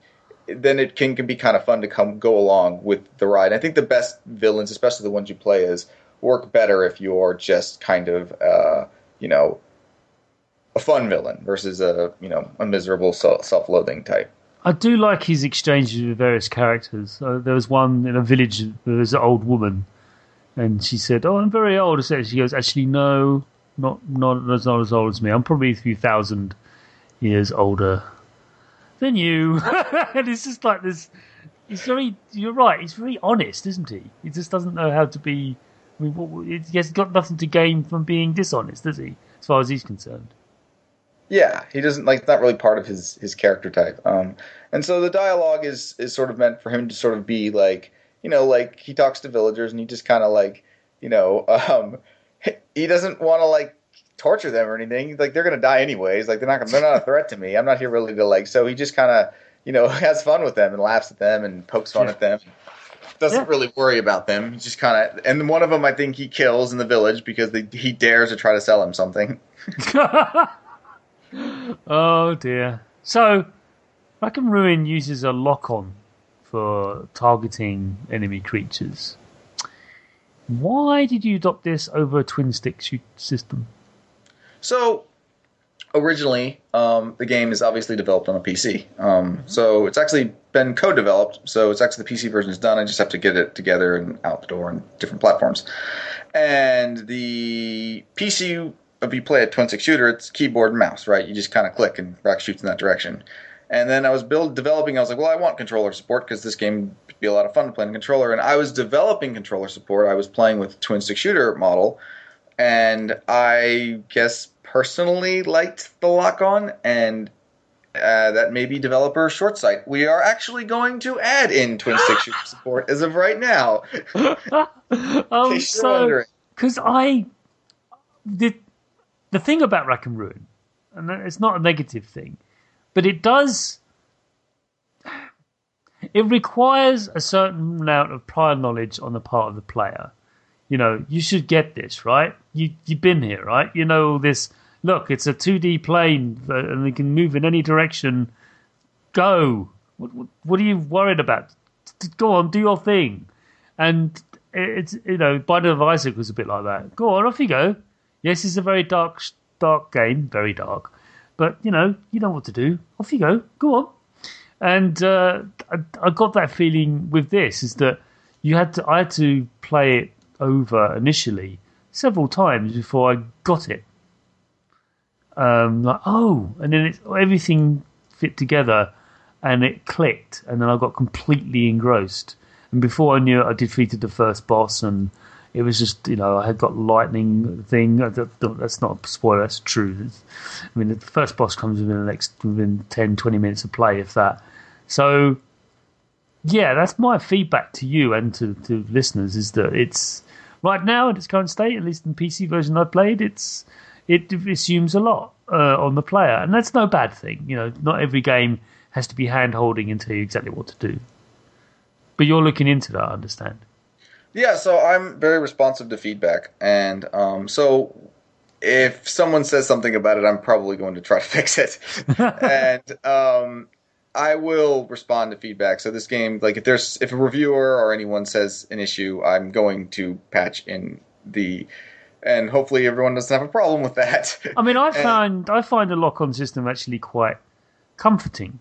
then it can, can be kind of fun to come go along with the ride. I think the best villains, especially the ones you play as, work better if you're just kind of uh, you know a fun villain versus a you know a miserable self-loathing type. I do like his exchanges with various characters. Uh, there was one in a village. There was an old woman, and she said, "Oh, I'm very old." Said, She goes, "Actually, no, not not as not as old as me. I'm probably a few thousand years older than you." *laughs* and it's just like this. He's very. You're right. He's very honest, isn't he? He just doesn't know how to be. I mean, what, he has got nothing to gain from being dishonest, does he? As far as he's concerned. Yeah, he doesn't like it's not really part of his his character type. Um, and so the dialogue is is sort of meant for him to sort of be like you know like he talks to villagers and he just kind of like you know *laughs* um, he doesn't want to like torture them or anything. Like they're gonna die anyways. Like they're not gonna, they're not a *laughs* threat to me. I'm not here really to like. So he just kind of you know *laughs* has fun with them and laughs at them and pokes fun Yeah. at them. Doesn't Yeah. really worry about them. He just kind of and one of them I think he kills in the village because they, he dares to try to sell him something. Oh dear. So, Rack and Ruin uses a lock on for targeting enemy creatures. Why did you adopt this over a twin stick shoot system? So originally, um, the game is obviously developed on a PC. Um, so it's actually been co-developed. So it's actually the PC version is done. I just have to get it together and out the door on different platforms. And the PC, if you play a twin stick shooter, it's keyboard and mouse, right? You just kind of click and rack shoots in that direction. And then I was build developing. I was like, well, I want controller support because this game would be a lot of fun to play on controller. And I was developing controller support. I was playing with twin stick shooter model, and I guess personally liked the lock on, and uh, that may be developer short sight. We are actually going to add in twin stick shooter *laughs* support as of right now. *laughs* oh, so because I the the thing about Rack and Ruin, and it's not a negative thing, but it does. It requires a certain amount of prior knowledge on the part of the player. You know, you should get this right. You you've been here, right? You know all this. Look, it's a two D plane, uh, and we can move in any direction. Go. What, what, what are you worried about? Go on, do your thing. And it's you know, Binding of Isaac was a bit like that. Go on, off you go. Yes, it's a very dark, dark game, very dark. But you know, you know what to do. Off you go. Go on. And uh, I, I got that feeling with this is that you had to, I had to play it over initially several times before I got it. Um, like oh, and then it, everything fit together, and it clicked, and then I got completely engrossed. And before I knew it, I defeated the first boss, and it was just you know I had got lightning thing. That's not a spoiler. That's true. I mean, the first boss comes within the next within 10, 20 minutes of play, if that. So, yeah, that's my feedback to you and to, to listeners is that it's right now in its current state, at least in the PC version I played, it's it assumes a lot uh, on the player, and that's no bad thing. You know, not every game has to be hand holding and tell you exactly what to do. But you're looking into that, I understand. Yeah, so I'm very responsive to feedback, and um, so if someone says something about it, I'm probably going to try to *laughs* fix it, and um, I will respond to feedback. So this game, like if there's if a reviewer or anyone says an issue, I'm going to patch in the, and hopefully everyone doesn't have a problem with that. I mean, I *laughs* find I find the lock-on system actually quite comforting.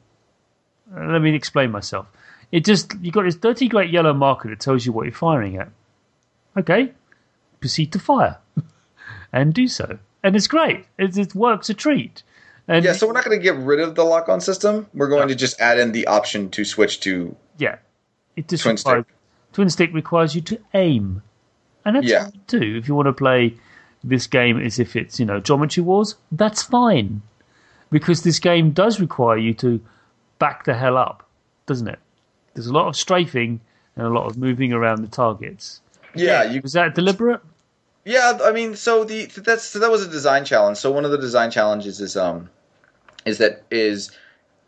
Let me explain myself. It just you got this dirty great yellow marker that tells you what you're firing at. Okay, proceed to fire, *laughs* and do so, and it's great. It, it works a treat. And Yeah, so we're not going to get rid of the lock on system. We're going to just add in the option to switch to. yeah, it just Twin requires, twin stick requires you to aim, and that's Yeah. what you do if you want to play this game as if it's you know Geometry Wars. That's fine, because this game does require you to back the hell up, doesn't it? There's a lot of strafing and a lot of moving around the targets. Yeah, you Was that deliberate? Yeah, I mean, so the that's so that was a design challenge. So one of the design challenges is um is that is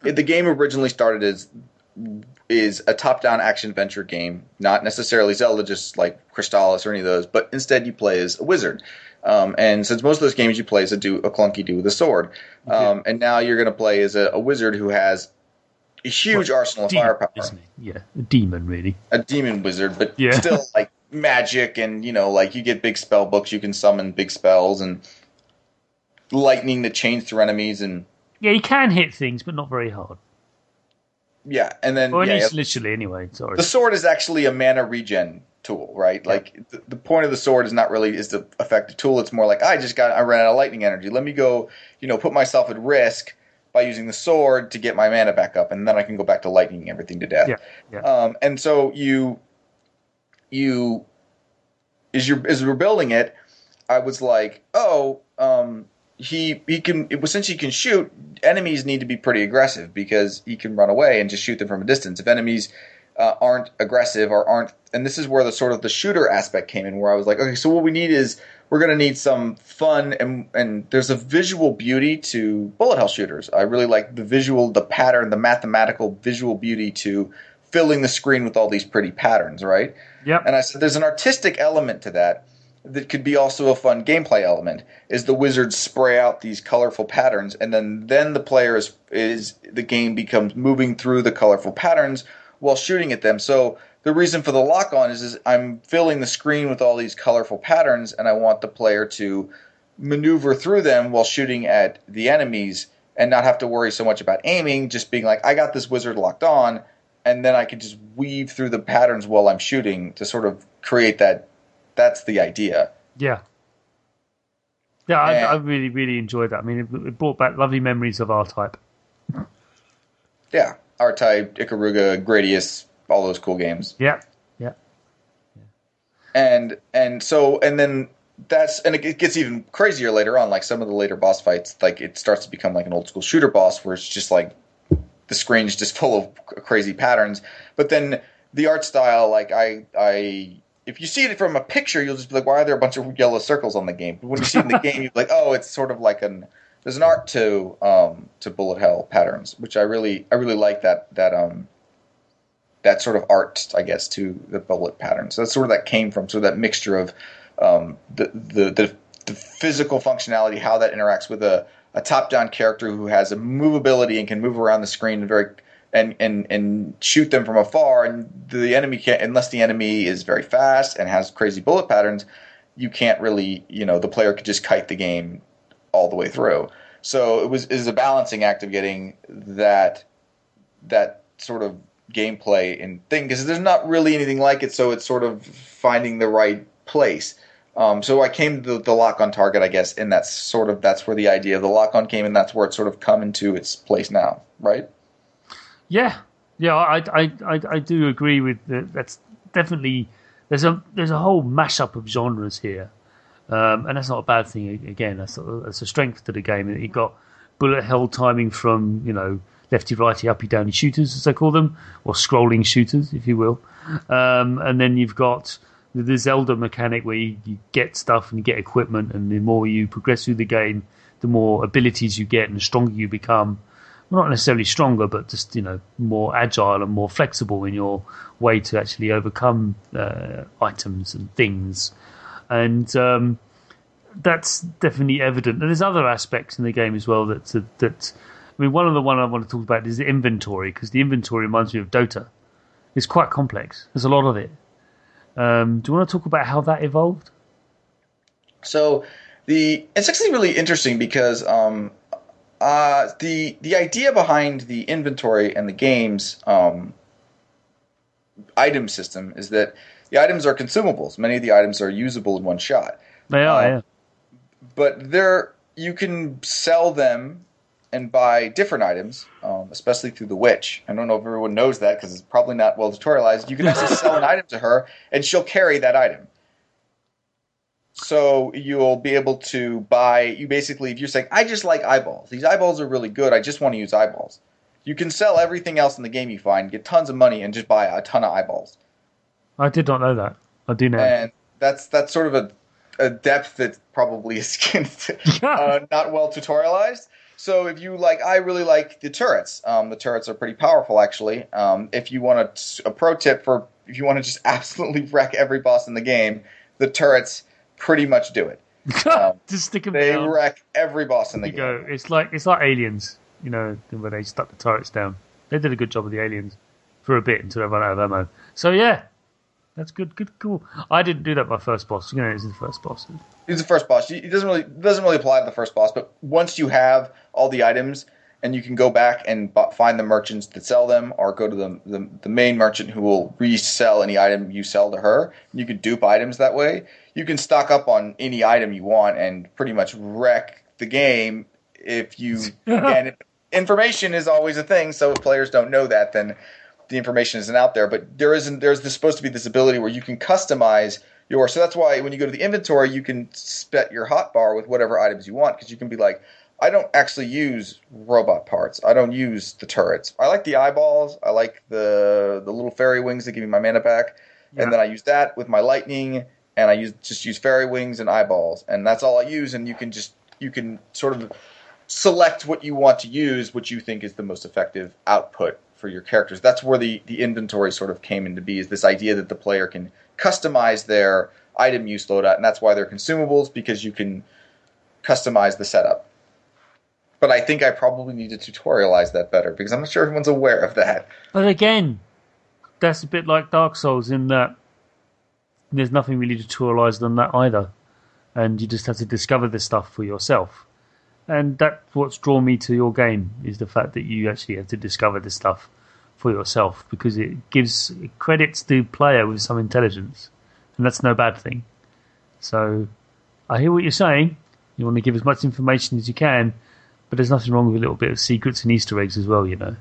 the game originally started as is a top-down action adventure game, not necessarily Zelda, just like Crystalis or any of those, but instead you play as a wizard. Um, and since most of those games you play as a do a clunky dude with a sword, um, and now you're going to play as a, a wizard who has a huge arsenal of Demon, firepower? Yeah, a demon really. a demon wizard, but Yeah. still *laughs* like magic and you know, like you get big spell books, you can summon big spells and lightning that chains through enemies and Yeah, he can hit things, but not very hard. yeah, and then Or at yeah, least literally, anyway. Sorry. the sword is actually a mana regen tool, right? Like the, the point of the sword is not really is to affect the effective tool. It's more like I just got I ran out of lightning energy. Let me go, you know, put myself at risk by using the sword to get my mana back up, and then I can go back to lightning everything to death. Yeah, yeah. Um, and so you you as you as we're building it, I was like, oh, um, he he can it since he can shoot, enemies need to be pretty aggressive because he can run away and just shoot them from a distance. If enemies uh, aren't aggressive or aren't, and this is where the sort of the shooter aspect came in, where I was like, okay, so what we need is we're going to need some fun and and there's a visual beauty to bullet hell shooters. I really like the visual, the pattern, the mathematical visual beauty to filling the screen with all these pretty patterns, right? Yep. And I said, there's an artistic element to that that could be also a fun gameplay element. Is the wizards spray out these colorful patterns, and then then the player is is the game becomes moving through the colorful patterns while shooting at them. So the reason for the lock on is, is I'm filling the screen with all these colorful patterns, and I want the player to maneuver through them while shooting at the enemies and not have to worry so much about aiming. Just being like, I got this wizard locked on, and then I can just weave through the patterns while I'm shooting to sort of create that. That's the idea. Yeah. Yeah, I, I really, really enjoyed that. I mean, it, it brought back lovely memories of R Type. Yeah, R-Type, Ikaruga, Gradius, all those cool games. Yeah, yeah, and and so and then that's and it gets even crazier later on like some of the later boss fights like it starts to become like an old school shooter boss where it's just like the screen's just full of crazy patterns. But then the art style like i i if you see it from a picture you'll just be like why are there a bunch of yellow circles on the game? But when you see it in the *laughs* game you're like oh it's sort of like an there's an art to um to bullet hell patterns which i really i really like that that um that sort of art, I guess, to the bullet patterns. So that's sort of that came from. So that mixture of um, the, the the the physical functionality, how that interacts with a, a top down character who has a movability and can move around the screen and very and and and shoot them from afar. And the enemy can't unless the enemy is very fast and has crazy bullet patterns. You can't really, you know, the player could just kite the game all the way through. So it was is a balancing act of getting that that sort of gameplay and thing because there's not really anything like it. So it's sort of finding the right place. Um, so I came to the, the lock on target, I guess, and that's sort of that's where the idea of the lock on came, and that's where it's sort of come into its place now, right? yeah, yeah. I, I, I, I do agree with that. That's definitely there's a there's a whole mashup of genres here, um, and that's not a bad thing. Again, that's a, that's a strength to the game. You got bullet hell timing from you know lefty righty uppy downy shooters as they call them, or scrolling shooters, if you will, um, and then you've got the- the Zelda mechanic where you, you get stuff and you get equipment, and the more you progress through the game, the more abilities you get and the stronger you become. Well, not necessarily stronger, but just you know more agile and more flexible in your way to actually overcome uh, items and things, and um, that's definitely evident. And there's other aspects in the game as well that that I mean, one of the one I want to talk about is the inventory because the inventory reminds me of Dota. It's quite complex. There's a lot of it. Um, do you want to talk about how that evolved? So the it's actually really interesting because um, uh, the the idea behind the inventory and the game's um, item system is that the items are consumables. Many of the items are usable in one shot. They are, Uh, yeah. but they're you can sell them and buy different items, um, especially through the witch. I don't know if everyone knows that because it's probably not well tutorialized. You can actually sell an *laughs* item to her, and she'll carry that item. So you'll be able to buy. You basically, if you're saying, "I just like eyeballs. These eyeballs are really good. I just want to use eyeballs." You can sell everything else in the game you find, get tons of money, and just buy a ton of eyeballs. I did not know that. I do know. And that's that's sort of a, a depth that probably is *laughs* uh, not well tutorialized. So if you like, I really like the turrets. Um, the turrets are pretty powerful, actually. Um, if you want a, a pro tip for if you want to just *laughs* absolutely wreck every boss in the game, the turrets pretty much do it. *laughs* Um, Just stick them they down. wreck every boss in the game. go. It's like it's like aliens, you know, where they stuck the turrets down. They did a good job of the aliens for a bit until they ran out of ammo. So yeah, that's good. Good, cool. I didn't do that my first boss. You know, it's the first boss. He's the first boss. It doesn't really doesn't really apply to the first boss, but once you have all the items and you can go back and find the merchants that sell them, or go to the, the the main merchant who will resell any item you sell to her. You can dupe items that way. You can stock up on any item you want and pretty much wreck the game if you. *laughs* and information is always a thing, so if players don't know that, then the information isn't out there. But there isn't. There's this, supposed to be this ability where you can customize your. So that's why when you go to the inventory, you can set your hotbar with whatever items you want because you can be like, I don't actually use robot parts. I don't use the turrets. I like the eyeballs. I like the the little fairy wings that give me my mana back, Yeah. and then I use that with my lightning, and I use just use fairy wings and eyeballs, and that's all I use. And you can just you can sort of select what you want to use, what you think is the most effective output for your characters. That's where the, the inventory sort of came into be, is this idea that the player can customize their item use loadout, and that's why they're consumables, because you can customize the setup. But I think I probably need to tutorialize that better, because I'm not sure everyone's aware of that. But again, that's a bit like Dark Souls in that there's nothing really tutorialized on that either, and you just have to discover this stuff for yourself. And that's what's drawn me to your game is the fact that you actually have to discover this stuff for yourself because it gives it credits the player with some intelligence, and that's no bad thing. So, I hear what you're saying. You want to give as much information as you can, but there's nothing wrong with a little bit of secrets and Easter eggs as well, you know.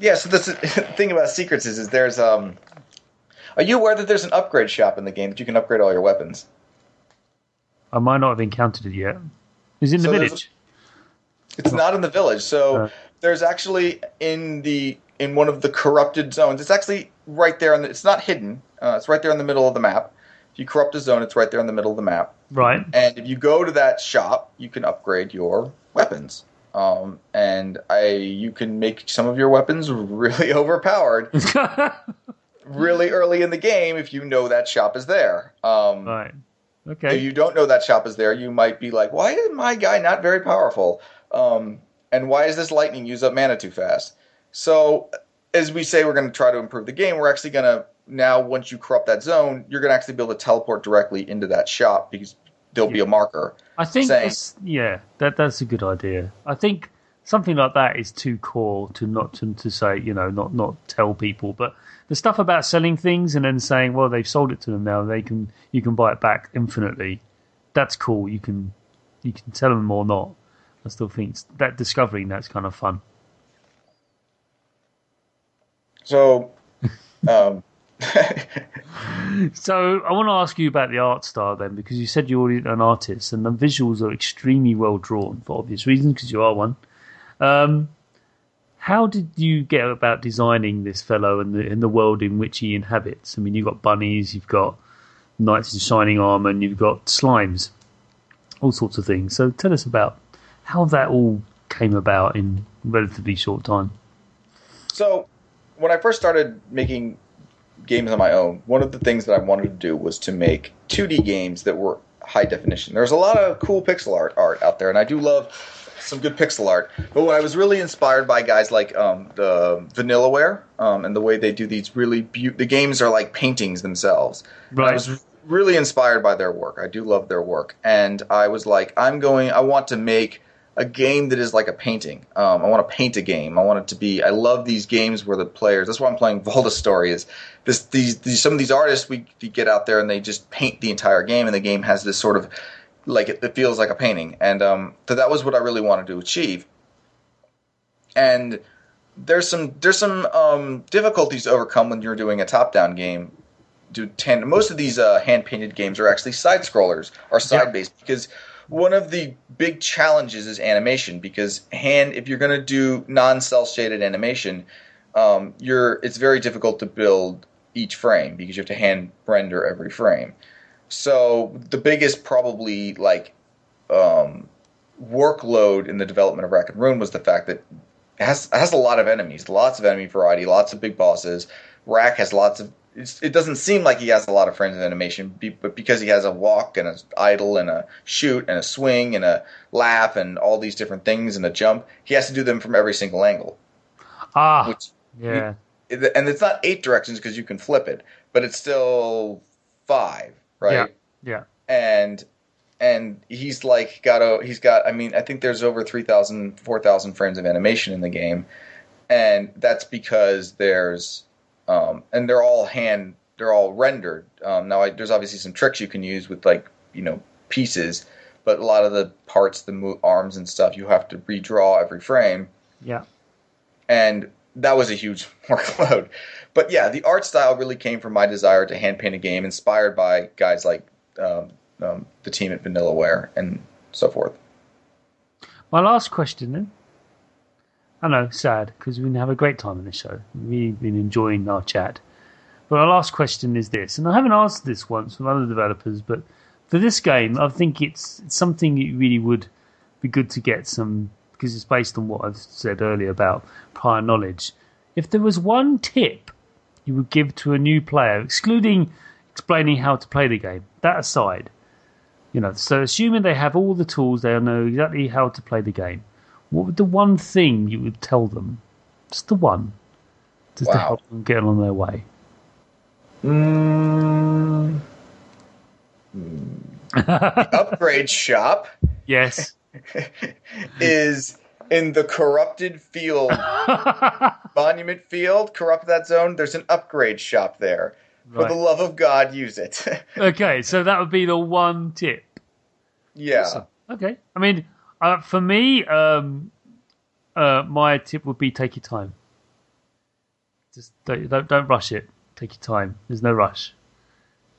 Yeah, so *laughs* the thing about secrets is, is there's um. Are you aware that there's an upgrade shop in the game that you can upgrade all your weapons? I might not have encountered it yet. Is it in So the village? It's not in the village. So Uh. there's actually in the in one of the corrupted zones. It's actually right there. In the, it's not hidden. Uh, it's right there in the middle of the map. If you corrupt a zone, it's right there in the middle of the map. Right. And if you go to that shop, you can upgrade your weapons. Um, and I, you can make some of your weapons really *laughs* overpowered *laughs* really early in the game if you know that shop is there. Um, right. if Okay. you don't know that shop is there, you might be like, why is my guy not very powerful? Um, and why is this lightning use up mana too fast? So, as we say, we're going to try to improve the game. We're actually going to now, once you corrupt that zone, you're going to actually be able to teleport directly into that shop because there'll be a marker. I think saying- yeah, that that's a good idea. I think something like that is too core to not to, to say, you know, not not tell people. But the stuff about selling things and then saying, well, they've sold it to them now, they can you can buy it back infinitely. That's cool. You can you can tell them or not. I still think that discovering that's kind of fun. So, *laughs* um, So I want to ask you about the art style then, because you said you're an artist, and the visuals are extremely well drawn for obvious reasons, because you are one. Um, how did you get about designing this fellow and the in the world in which he inhabits? I mean, you've got bunnies, you've got knights in shining armor, and you've got slimes, all sorts of things. So tell us about how that all came about in relatively short time. So, when I first started making games on my own, one of the things that I wanted to do was to make 2D games that were high definition. There's a lot of cool pixel art art out there, and I do love some good pixel art. But what I was really inspired by guys like um, the Vanillaware um, and the way they do these really beautiful. The games are like paintings themselves. And I was really inspired by their work. I do love their work, and I was like, I'm going. I want to make a game that is like a painting. Um, I want to paint a game. I want it to be. I love these games where the players. That's why I'm playing *laughs* Valdis Story. Is this these, these some of these artists we, we get out there and they just paint the entire game, and the game has this sort of like it, it feels like a painting, and um, so that was what I really wanted to achieve. and there's some there's some um, difficulties to overcome when you're doing a top-down game. Do tend most of these uh, hand-painted games are actually side scrollers or side-based because one of the big challenges is animation because hand if you're going to do non-cell shaded animation, um, you're it's very difficult to build each frame because you have to hand render every frame. So the biggest probably like um, workload in the development of Rack and Ruin was the fact that it has it has a lot of enemies, lots of enemy variety, lots of big bosses. Rack has lots of. It doesn't seem like he has a lot of frames of animation, but because he has a walk and a idle and a shoot and a swing and a laugh and all these different things and a jump, he has to do them from every single angle. Ah, which, yeah. And it's not eight directions because you can flip it, but it's still five, right? Yeah. Yeah. And and he's like got a he's got I mean I think there's over 3,000 4,000 frames of animation in the game, and that's because there's um, and they're all hand they're all rendered. Um, now I, there's obviously some tricks you can use with like you know pieces, but a lot of the parts, the mo- arms and stuff, you have to redraw every frame. Yeah, and that was a huge *laughs* workload. But yeah, the art style really came from my desire to hand paint a game, inspired by guys like um, um, the team at Vanillaware and so forth. My last question then. I know, sad, because we have had a great time in the show. We've been enjoying our chat. But our last question is this, and I haven't asked this once from other developers, but for this game, I think it's, it's something that really would be good to get some, because it's based on what I've said earlier about prior knowledge. If there was one tip you would give to a new player, excluding explaining how to play the game, that aside, you know, so assuming they have all the tools, they know exactly how to play the game. What would the one thing you would tell them? Just the one, just wow. to help them get on their way. Mm. *laughs* upgrade shop. Yes. *laughs* is in the corrupted field, *laughs* monument field, corrupt that zone. There's an upgrade shop there. For the love of God, use it. okay, so that would be the one tip. Yeah. Awesome. Okay. I mean, uh, for me, um, uh, my tip would be take your time. Just don't, don't, don't rush it. Take your time. There's no rush.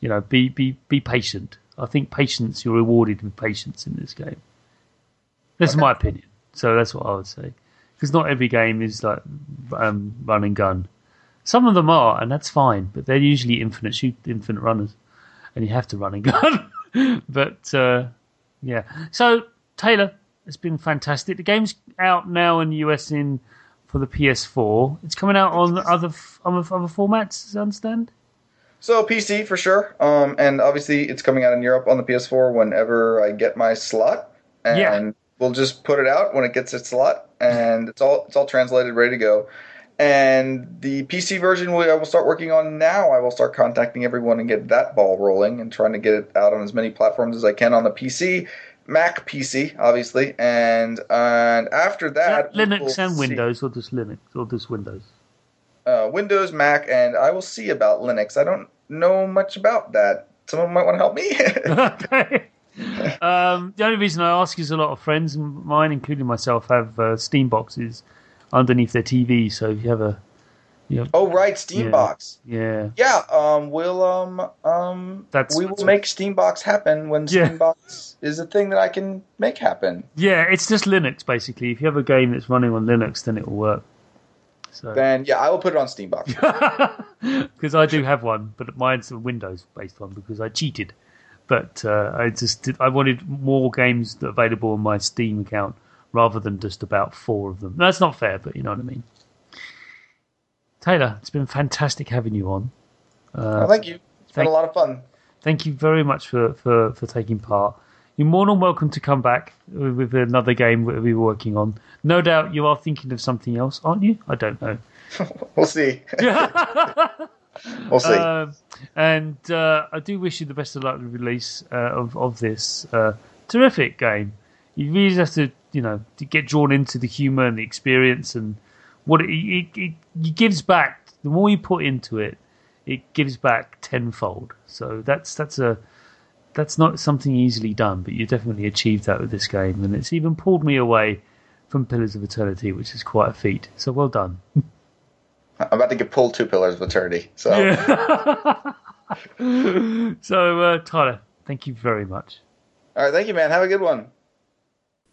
You know, be be be patient. I think patience. You're rewarded with patience in this game. That's okay. my opinion. So that's what I would say. Because not every game is like um, run and gun. Some of them are, and that's fine, but they're usually infinite shoot, infinite runners, and you have to run and *laughs* gun. but uh, yeah, so Tyler, it's been fantastic. The game's out now in the US in for the PS4. It's coming out on other on other formats, as I understand. So PC for sure, um, and obviously it's coming out in Europe on the PS4 whenever I get my slot, and yeah. we'll just put it out when it gets its slot, and it's all it's all translated, ready to go. And the PC version I will start working on now. I will start contacting everyone and get that ball rolling and trying to get it out on as many platforms as I can on the PC, Mac PC, obviously, and and after that, Linux and see. Windows, or just Linux, or just Windows. Uh, Windows, Mac, and I will see about Linux. I don't know much about that. Someone might want to help me. *laughs* *laughs* okay. Um, the only reason I ask is a lot of friends, mine, including myself, have uh, Steam boxes underneath their TV. So if you have a know, oh right, Steambox. Yeah. Yeah. Um. We'll um um. That's we will make Steambox happen when yeah. Steambox is a thing that I can make happen. Yeah, it's just Linux basically. If you have a game that's running on Linux, then it will work. So. Then yeah, I will put it on Steambox because *laughs* I do have one, but mine's a Windows-based one because I cheated. But uh, I just did, I wanted more games available on my Steam account rather than just about four of them. That's not fair, but you know what I mean. Tyler, it's been fantastic having you on. Uh, thank you. It's thank, been a lot of fun. Thank you very much for, for, for taking part. You're more than welcome to come back with, with another game that we're working on. No doubt you are thinking of something else, aren't you? I don't know. *laughs* we'll see. *laughs* we'll see. Uh, and uh, I do wish you the best of luck with the release uh, of, of this uh, terrific game. You really have to you know to get drawn into the humor and the experience and what it, it, it, it gives back. The more you put into it, it gives back tenfold. So that's that's a that's not something easily done, but you definitely achieved that with this game, and it's even pulled me away from Pillars of Eternity, which is quite a feat. So well done. *laughs* I'm about to get pulled to pillars of eternity. So, *laughs* so uh, Tyler, thank you very much. all right, thank you, man. Have a good one.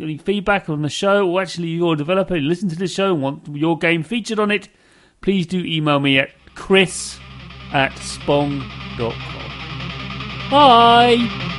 any feedback on the show, or actually you're a developer, listen to the show and want your game featured on it, please do email me at chris at spong.com. Bye!